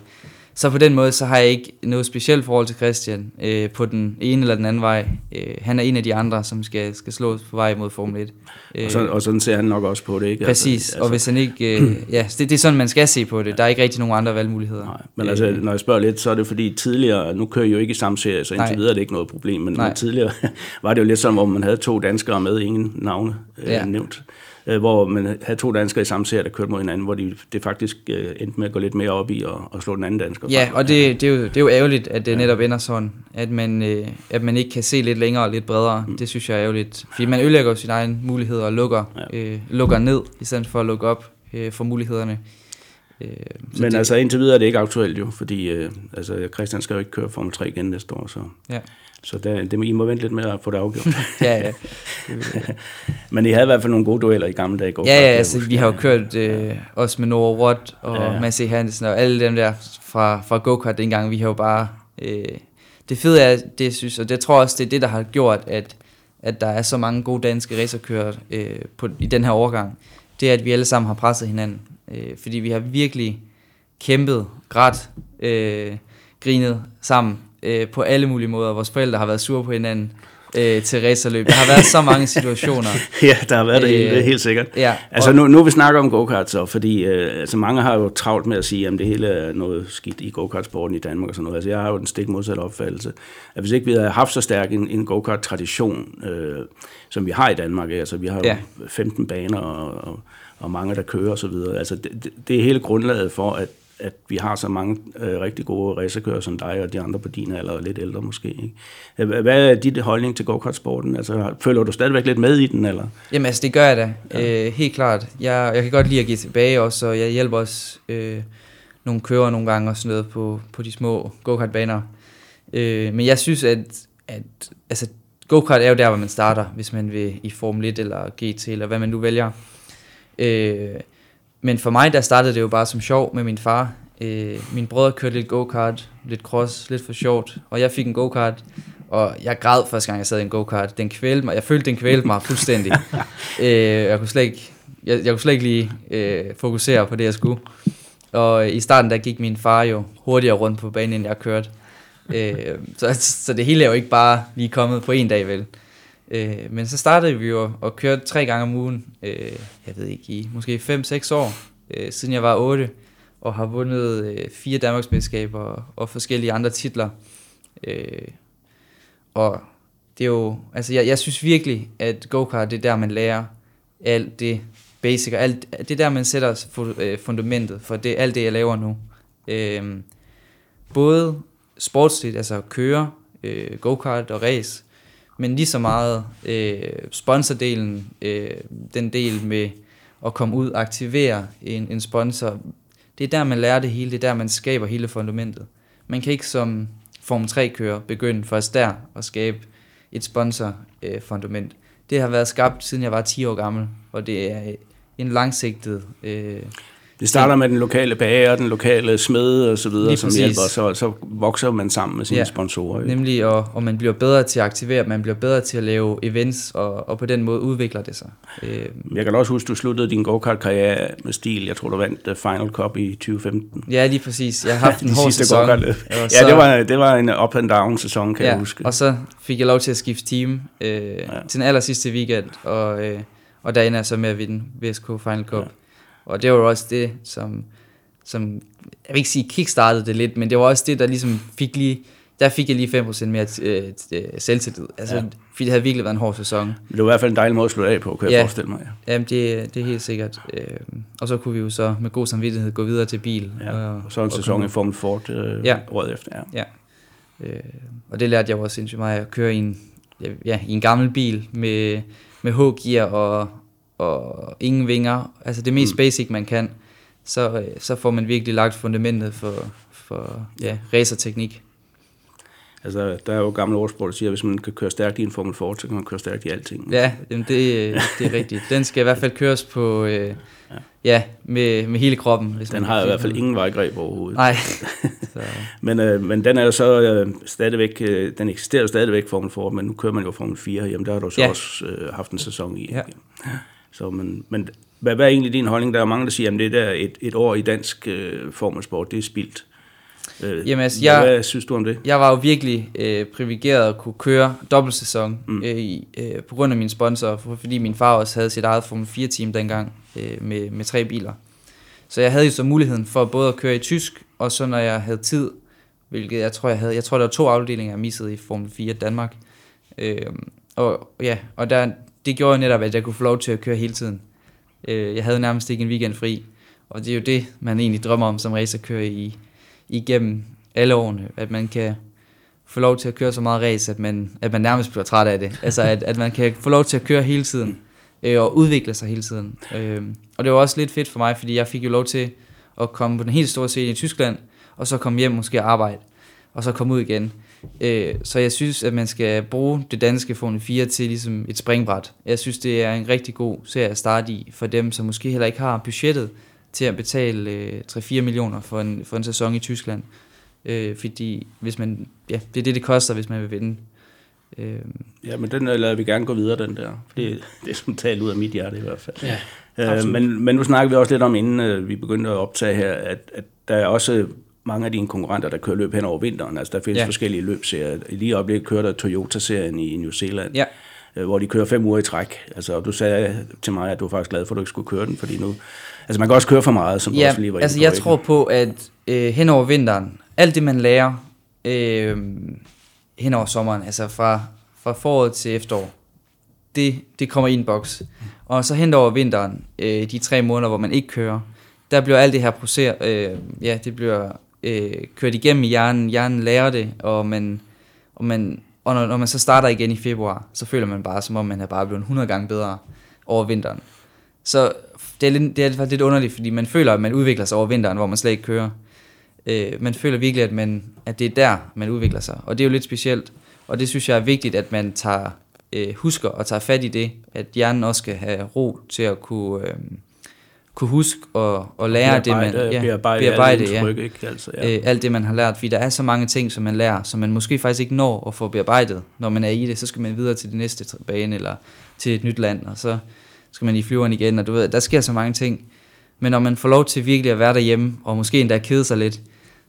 [SPEAKER 1] så på den måde, så har jeg ikke noget specielt forhold til Christian øh, på den ene eller den anden vej. Øh, han er en af de andre, som skal, skal slås på vej mod Formel 1.
[SPEAKER 3] Øh, og, så, og sådan ser han nok også på det, ikke?
[SPEAKER 1] Præcis, altså, og hvis han ikke... Øh, ja, det, det er sådan, man skal se på det. Der er ikke rigtig nogen andre valgmuligheder.
[SPEAKER 3] Nej, men altså, øh, når jeg spørger lidt, så er det fordi tidligere, nu kører I jo ikke i samme serie, så indtil nej. videre er det ikke noget problem, men, men tidligere var det jo lidt sådan, hvor man havde to danskere med, ingen navne øh, ja. nævnt øh, hvor man havde to danskere i samme serie, der kørte mod hinanden, hvor de, det faktisk øh, endte med at gå lidt mere op i og, og slå den anden dansker.
[SPEAKER 1] Ja, og det, det, er jo, det er jo ærgerligt, at det ja. netop ender sådan, at man, øh, at man ikke kan se lidt længere og lidt bredere. Mm. Det synes jeg er ærgerligt, fordi man ødelægger jo sine egne muligheder og lukker, ja. øh, lukker ned, i stedet for at lukke op øh, for mulighederne.
[SPEAKER 3] Øh, Men det, altså indtil videre er det ikke aktuelt jo, fordi øh, altså, Christian skal jo ikke køre Formel 3 igen næste år, så... Ja. Så der, det, I må vente lidt med at få det afgjort. ja, ja. Men I havde i hvert fald nogle gode dueller i gamle dage.
[SPEAKER 1] Ja, ja, altså, vi har jo kørt øh, også med Nora Watt og ja, ja. Massey Hansen og alle dem der fra, fra go-kart dengang. Vi har jo bare... Øh, det fede er, det jeg synes, og det tror også, det er det, der har gjort, at, at der er så mange gode danske racerkører øh, på, i den her overgang. Det er, at vi alle sammen har presset hinanden. Øh, fordi vi har virkelig kæmpet, grædt, øh, grinet sammen øh, på alle mulige måder. Vores forældre har været sure på hinanden øh, til racerløb. Der har været så mange situationer.
[SPEAKER 3] ja, der har været det helt, øh, helt sikkert. Ja, altså nu, nu vi snakker om go-kart så, fordi øh, altså, mange har jo travlt med at sige, at det hele er noget skidt i go-kart-sporten i Danmark og sådan noget. Altså jeg har jo den stik modsatte opfattelse, at hvis ikke vi havde haft så stærk en, en go-kart-tradition, øh, som vi har i Danmark, altså vi har jo ja. 15 baner og, og, og mange, der kører og så videre. Altså det, det, det er hele grundlaget for, at at vi har så mange øh, rigtig gode racerkører som dig og de andre på din alder, og lidt ældre måske. Ikke? Hvad er dit holdning til go-kart-sporten? Altså, føler du stadigvæk lidt med i den? Eller?
[SPEAKER 1] Jamen altså, det gør jeg da. Ja. Øh, helt klart. Jeg, jeg kan godt lide at give tilbage også, og jeg hjælper også øh, nogle kører nogle gange og sådan noget på, på de små go-kart-baner. Øh, men jeg synes, at, at altså, go-kart er jo der, hvor man starter, hvis man vil i Formel 1 eller GT, eller hvad man nu vælger. Øh, men for mig, der startede det jo bare som sjov med min far. Øh, min brødre kørte lidt go-kart, lidt cross, lidt for sjovt, og jeg fik en go-kart, og jeg græd første gang, jeg sad i en go-kart. Den kvælte mig, jeg følte, den kvælte mig fuldstændig. øh, jeg, kunne slet ikke, jeg, jeg kunne slet ikke lige øh, fokusere på det, jeg skulle. Og i starten, der gik min far jo hurtigere rundt på banen, end jeg kørte. Øh, så, så det hele er jo ikke bare lige kommet på en dag, vel. Øh, men så startede vi jo og kørte tre gange om ugen, øh, jeg ved ikke, i måske 5-6 år, øh, siden jeg var 8, og har vundet øh, fire Danmarksmesterskaber og, forskellige andre titler. Øh, og det er jo, altså jeg, jeg synes virkelig, at go-kart, det er der, man lærer alt det basic, og alt, det er der, man sætter øh, fundamentet for det, alt det, jeg laver nu. Øh, både sportsligt, altså køre, øh, go-kart og race, men lige så meget øh, sponsordelen, øh, den del med at komme ud og aktivere en, en sponsor, det er der, man lærer det hele, det er der, man skaber hele fundamentet. Man kan ikke som Form 3-kører begynde først der at skabe et sponsorfundament. Øh, det har været skabt, siden jeg var 10 år gammel, og det er en langsigtet øh,
[SPEAKER 3] det starter med den lokale bager, den lokale smed og så videre, som hjælper, så, så vokser man sammen med sine ja, sponsorer.
[SPEAKER 1] Jo. Nemlig, og, og man bliver bedre til at aktivere, man bliver bedre til at lave events, og, og på den måde udvikler det sig.
[SPEAKER 3] Øh, jeg kan også huske, du sluttede din go-kart-karriere med stil. Jeg tror, du vandt uh, Final Cup i 2015.
[SPEAKER 1] Ja, lige præcis. Jeg har haft en hård sæson.
[SPEAKER 3] Ja, det var, det var en up-and-down sæson, kan ja, jeg huske.
[SPEAKER 1] og så fik jeg lov til at skifte team øh, ja. til den aller sidste weekend, og, øh, og der ender jeg så med at vinde VSK Final Cup. Ja. Og det var jo også det, som, som, jeg vil ikke sige kickstartede det lidt, men det var også det, der ligesom fik lige, der fik jeg lige 5% mere øh, øh, selvtillid. Altså, ja. fordi det havde virkelig været en hård sæson.
[SPEAKER 3] Men det var i hvert fald en dejlig måde at slå af på, kan ja. jeg forestille mig.
[SPEAKER 1] Ja. Jamen, det, det er helt sikkert. Øh, og så kunne vi jo så med god samvittighed gå videre til bil.
[SPEAKER 3] Ja. Og, og så en og sæson komme. i Formel Ford øh, ja. året efter. Ja.
[SPEAKER 1] ja. Øh, og det lærte jeg også sindssygt meget at køre i en, ja, i en gammel bil med, med H-gear og, og ingen vinger. Altså det mest mm. basic, man kan. Så, øh, så får man virkelig lagt fundamentet for, for ja, racerteknik.
[SPEAKER 3] Altså, der er jo gamle ordsprog, der siger, at hvis man kan køre stærkt i en Formel Ford, så kan man køre stærkt i alting.
[SPEAKER 1] Ja, jamen det, det er rigtigt. Den skal i hvert fald køres på, øh, ja. ja, med, med hele kroppen.
[SPEAKER 3] Hvis den har i hvert fald ingen vejgreb overhovedet.
[SPEAKER 1] Nej.
[SPEAKER 3] men, øh, men den er jo så øh, stadigvæk, øh, den eksisterer jo stadigvæk Formel Ford, men nu kører man jo Formel 4 jamen der har du så ja. også øh, haft en sæson i. Ja. Så, men, men hvad, hvad er egentlig din holdning? Der er mange, der siger, at det der et, et år i dansk øh, formelsport, det er spildt.
[SPEAKER 1] Øh, Jamen, altså, jeg,
[SPEAKER 3] hvad synes du om det?
[SPEAKER 1] Jeg var jo virkelig øh, privilegeret at kunne køre dobbeltsæson mm. øh, øh, på grund af min sponsor, for, fordi min far også havde sit eget Formel 4-team dengang øh, med, med tre biler. Så jeg havde jo så muligheden for både at køre i tysk, og så når jeg havde tid, hvilket jeg tror, jeg havde, jeg tror, der var to afdelinger, jeg missede i Formel 4 Danmark. Øh, og ja, og der, det gjorde netop, at jeg kunne få lov til at køre hele tiden. Øh, jeg havde nærmest ikke en weekend fri, og det er jo det, man egentlig drømmer om som racerkører i, igennem alle årene, at man kan få lov til at køre så meget race, at man, at man nærmest bliver træt af det. Altså, at, at man kan få lov til at køre hele tiden, øh, og udvikle sig hele tiden. Øh, og det var også lidt fedt for mig, fordi jeg fik jo lov til at komme på den helt store scene i Tyskland, og så komme hjem måske og arbejde, og så komme ud igen. Øh, så jeg synes, at man skal bruge det danske Formel 4 til ligesom et springbræt. Jeg synes, det er en rigtig god serie at starte i, for dem, som måske heller ikke har budgettet til at betale øh, 3-4 millioner for en, for en sæson i Tyskland. Øh, fordi hvis man, ja, det er det, det koster, hvis man vil vinde.
[SPEAKER 3] Øh. Ja, men den lader vi gerne gå videre, den der. Det, det er som talt ud af mit hjerte i hvert fald. Ja, øh, men, men nu snakker vi også lidt om, inden øh, vi begyndte at optage her, at, at der er også mange af dine konkurrenter, der kører løb hen over vinteren. Altså, der findes ja. forskellige løbserier. I lige øjeblikket kører der Toyota-serien i New Zealand. Ja øh, hvor de kører fem uger i træk. Altså, du sagde til mig, at du var faktisk glad for, at du ikke skulle køre den, fordi nu... Altså, man kan også køre for meget, som ja, også lige var
[SPEAKER 1] altså, jeg tror på, at øh, hen over vinteren, alt det, man lærer øh, hen over sommeren, altså fra, fra foråret til efterår, det, det kommer i en boks. Og så hen over vinteren, øh, de tre måneder, hvor man ikke kører, der bliver alt det her procer, øh, ja, det bliver øh, kørt igennem i hjernen. Hjernen lærer det, og man, og man og når, når man så starter igen i februar, så føler man bare, som om man er bare blevet 100 gange bedre over vinteren. Så det er, lidt, det er faktisk lidt underligt, fordi man føler, at man udvikler sig over vinteren, hvor man slet ikke kører. Øh, man føler virkelig, at, man, at det er der, man udvikler sig. Og det er jo lidt specielt. Og det synes jeg er vigtigt, at man tager, øh, husker og tager fat i det, at hjernen også skal have ro til at kunne, øh, kunne huske og, og lære
[SPEAKER 3] det,
[SPEAKER 1] man...
[SPEAKER 3] Ja, bearbejde, bearbejde ja. Tryk, ikke? Altså,
[SPEAKER 1] ja. øh, alt det, man har lært. Fordi der er så mange ting, som man lærer, som man måske faktisk ikke når at få bearbejdet, når man er i det. Så skal man videre til det næste bane, eller til et nyt land, og så skal man i flyveren igen, og du ved, der sker så mange ting. Men når man får lov til virkelig at være derhjemme, og måske endda kede sig lidt,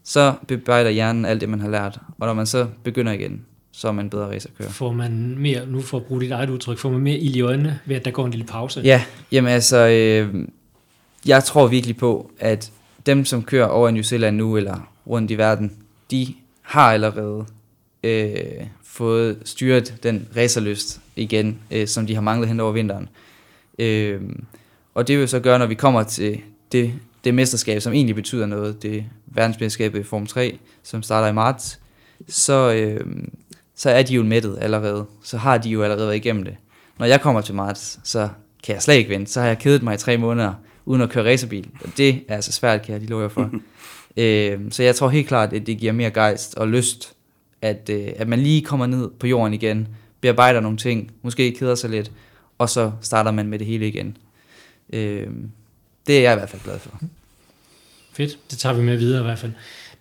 [SPEAKER 1] så bearbejder hjernen alt det, man har lært. Og når man så begynder igen, så er man bedre racerkører.
[SPEAKER 2] Får man mere, nu for at bruge dit eget udtryk, får man mere ild i øjnene ved, at der går en lille pause?
[SPEAKER 1] Ja, jamen altså, øh, jeg tror virkelig på, at dem, som kører over i New Zealand nu, eller rundt i verden, de har allerede øh, fået styret den racerlyst igen, øh, som de har manglet hen over vinteren. Øh, og det vil så gøre, når vi kommer til det, det mesterskab, som egentlig betyder noget, det verdensmesterskabet i Form 3, som starter i marts, så, øh, så er de jo mættet allerede. Så har de jo allerede været igennem det. Når jeg kommer til marts, så kan jeg slet ikke vente. Så har jeg kedet mig i tre måneder, uden at køre racerbil. Og det er altså svært, kan jeg lige love jer for. øh, så jeg tror helt klart, at det giver mere gejst og lyst, at, øh, at man lige kommer ned på jorden igen, bearbejder nogle ting, måske keder sig lidt, og så starter man med det hele igen. Øh, det er jeg i hvert fald glad for.
[SPEAKER 2] Fedt, det tager vi med videre i hvert fald.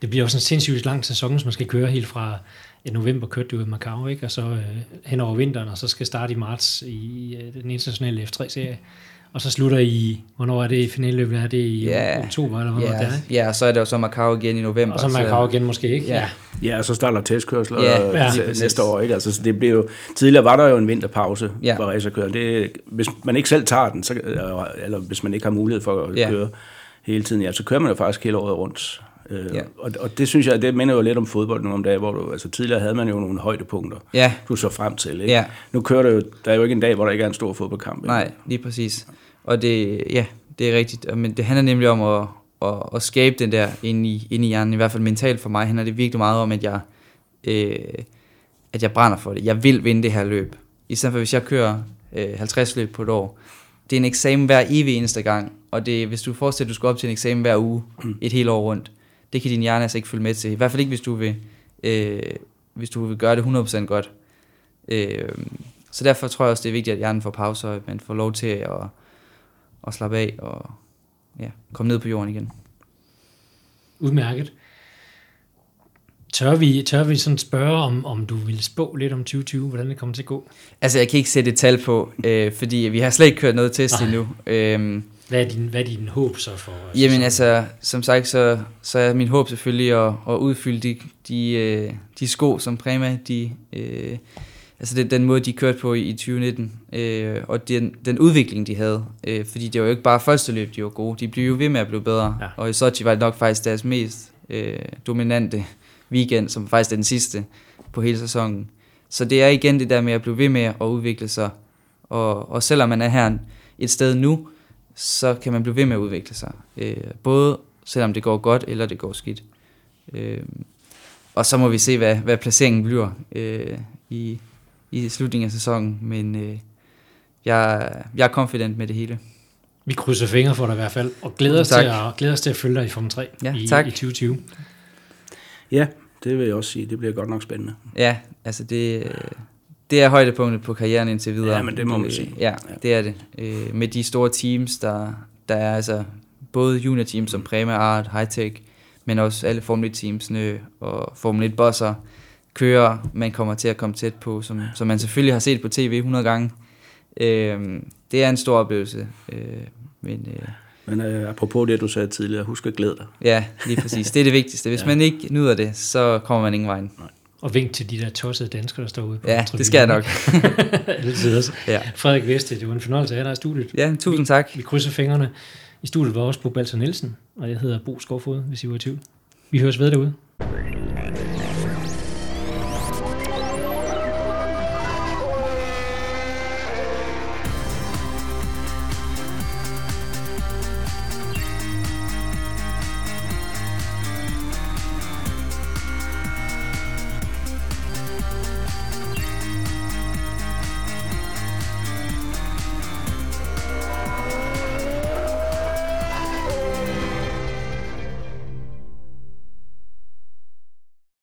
[SPEAKER 2] Det bliver også en sindssygt lang sæson, som man skal køre helt fra ja, november kørte du i Macau, ikke? og så øh, hen over vinteren, og så skal starte i marts i øh, den internationale F3-serie. Og så slutter I, hvornår er det i finaleløbet? Er det i ja, oktober, eller hvornår
[SPEAKER 1] ja,
[SPEAKER 2] det er?
[SPEAKER 1] Ja, og så er det jo så Macau igen i november.
[SPEAKER 2] Og så Macau igen måske, ikke?
[SPEAKER 3] Ja, ja og så starter testkørsler ja, ja, næste år, ikke? Altså, så det bliver jo, tidligere var der jo en vinterpause ja. for racerkører. Det, hvis man ikke selv tager den, så, eller hvis man ikke har mulighed for at ja. køre hele tiden, ja, så kører man jo faktisk hele året rundt. Øh,
[SPEAKER 1] Ja.
[SPEAKER 3] og, og det synes jeg, det minder jo lidt om fodbold nu om dagen, hvor du, altså tidligere havde man jo nogle højdepunkter,
[SPEAKER 1] Ja,
[SPEAKER 3] du så frem til, ikke?
[SPEAKER 1] ja,
[SPEAKER 3] Nu kører det jo, der er jo ikke en dag, hvor der ikke er en stor fodboldkamp. ikke?
[SPEAKER 1] nej, lige præcis. Og det, ja, det er rigtigt. Men det handler nemlig om at, at, at skabe den der inde i, inde i hjernen. I hvert fald mentalt for mig handler det virkelig meget om, at jeg, øh, at jeg brænder for det. Jeg vil vinde det her løb. I stedet for, hvis jeg kører øh, 50 løb på et år, det er en eksamen hver evig eneste gang. Og det, hvis du forestiller, at du skal op til en eksamen hver uge, et helt år rundt, det kan din hjerne altså ikke følge med til. I hvert fald ikke, hvis du vil, øh, hvis du vil gøre det 100% godt. Øh, så derfor tror jeg også, det er vigtigt, at hjernen får pauser, og at man får lov til at, at slappe af og ja, komme ned på jorden igen.
[SPEAKER 2] Udmærket. Tør vi, tør vi sådan spørge, om, om du vil spå lidt om 2020, hvordan det kommer til at gå?
[SPEAKER 1] Altså, jeg kan ikke sætte et tal på, øh, fordi vi har slet ikke kørt noget test
[SPEAKER 2] Nej.
[SPEAKER 1] endnu. Øh,
[SPEAKER 2] Hvad er din, hvad er din håb så for?
[SPEAKER 1] Jamen altså, som sagt, så, så er min håb selvfølgelig at, at udfylde de, de, øh, de sko, som Prema, de, øh, altså det, den måde, de kørte på i, i 2019, øh, og den, den udvikling, de havde. Øh, fordi det var jo ikke bare første løb, de var gode, de blev jo ved med at blive bedre.
[SPEAKER 2] Ja.
[SPEAKER 1] Og i Sochi var det nok faktisk deres mest øh, dominante weekend, som faktisk er den sidste på hele sæsonen. Så det er igen det der med at blive ved med at udvikle sig. Og, og selvom man er her et sted nu, så kan man blive ved med at udvikle sig. Øh, både selvom det går godt, eller det går skidt. Øh, og så må vi se, hvad, hvad placeringen bliver øh, i, i slutningen af sæsonen. Men øh, jeg, jeg er confident med det hele.
[SPEAKER 2] Vi krydser fingre for dig i hvert fald, og glæder os, til at, glæder os til at følge dig i Form 3
[SPEAKER 1] Ja,
[SPEAKER 2] i,
[SPEAKER 1] tak.
[SPEAKER 2] i 2020.
[SPEAKER 3] Ja, det vil jeg også sige. Det bliver godt nok spændende.
[SPEAKER 1] Ja, altså det, det er højdepunktet på karrieren indtil videre.
[SPEAKER 3] Ja, men det må man
[SPEAKER 1] Øh,
[SPEAKER 3] sige. Ja,
[SPEAKER 1] det er det. Øh, med de store teams, der, der er altså både junior teams som Prema, Art, Hightech, men også alle Formel 1 teamsene og Formel 1 bosser kører, man kommer til at komme tæt på, som, som man selvfølgelig har set på tv 100 gange. Øh, det er en stor oplevelse. Øh, men øh,
[SPEAKER 3] Men øh, apropos det, du sagde tidligere, husk at glæde dig.
[SPEAKER 1] ja, lige præcis. Det er det vigtigste. Hvis
[SPEAKER 3] Ja.
[SPEAKER 1] man ikke nyder det, så kommer man ingen vej.
[SPEAKER 2] Og vink til de der tossede danskere, der står ude på
[SPEAKER 1] Ja, det skal jeg nok.
[SPEAKER 2] Altid også.
[SPEAKER 1] Ja.
[SPEAKER 2] Frederik Veste, det var en fornøjelse at have dig i studiet.
[SPEAKER 1] ja, tusind tak.
[SPEAKER 2] Vi krydser fingrene. I studiet var også Bo Balser Nielsen, og jeg hedder Bo Skovfod, hvis I var i tvivl. Vi høres ved derude.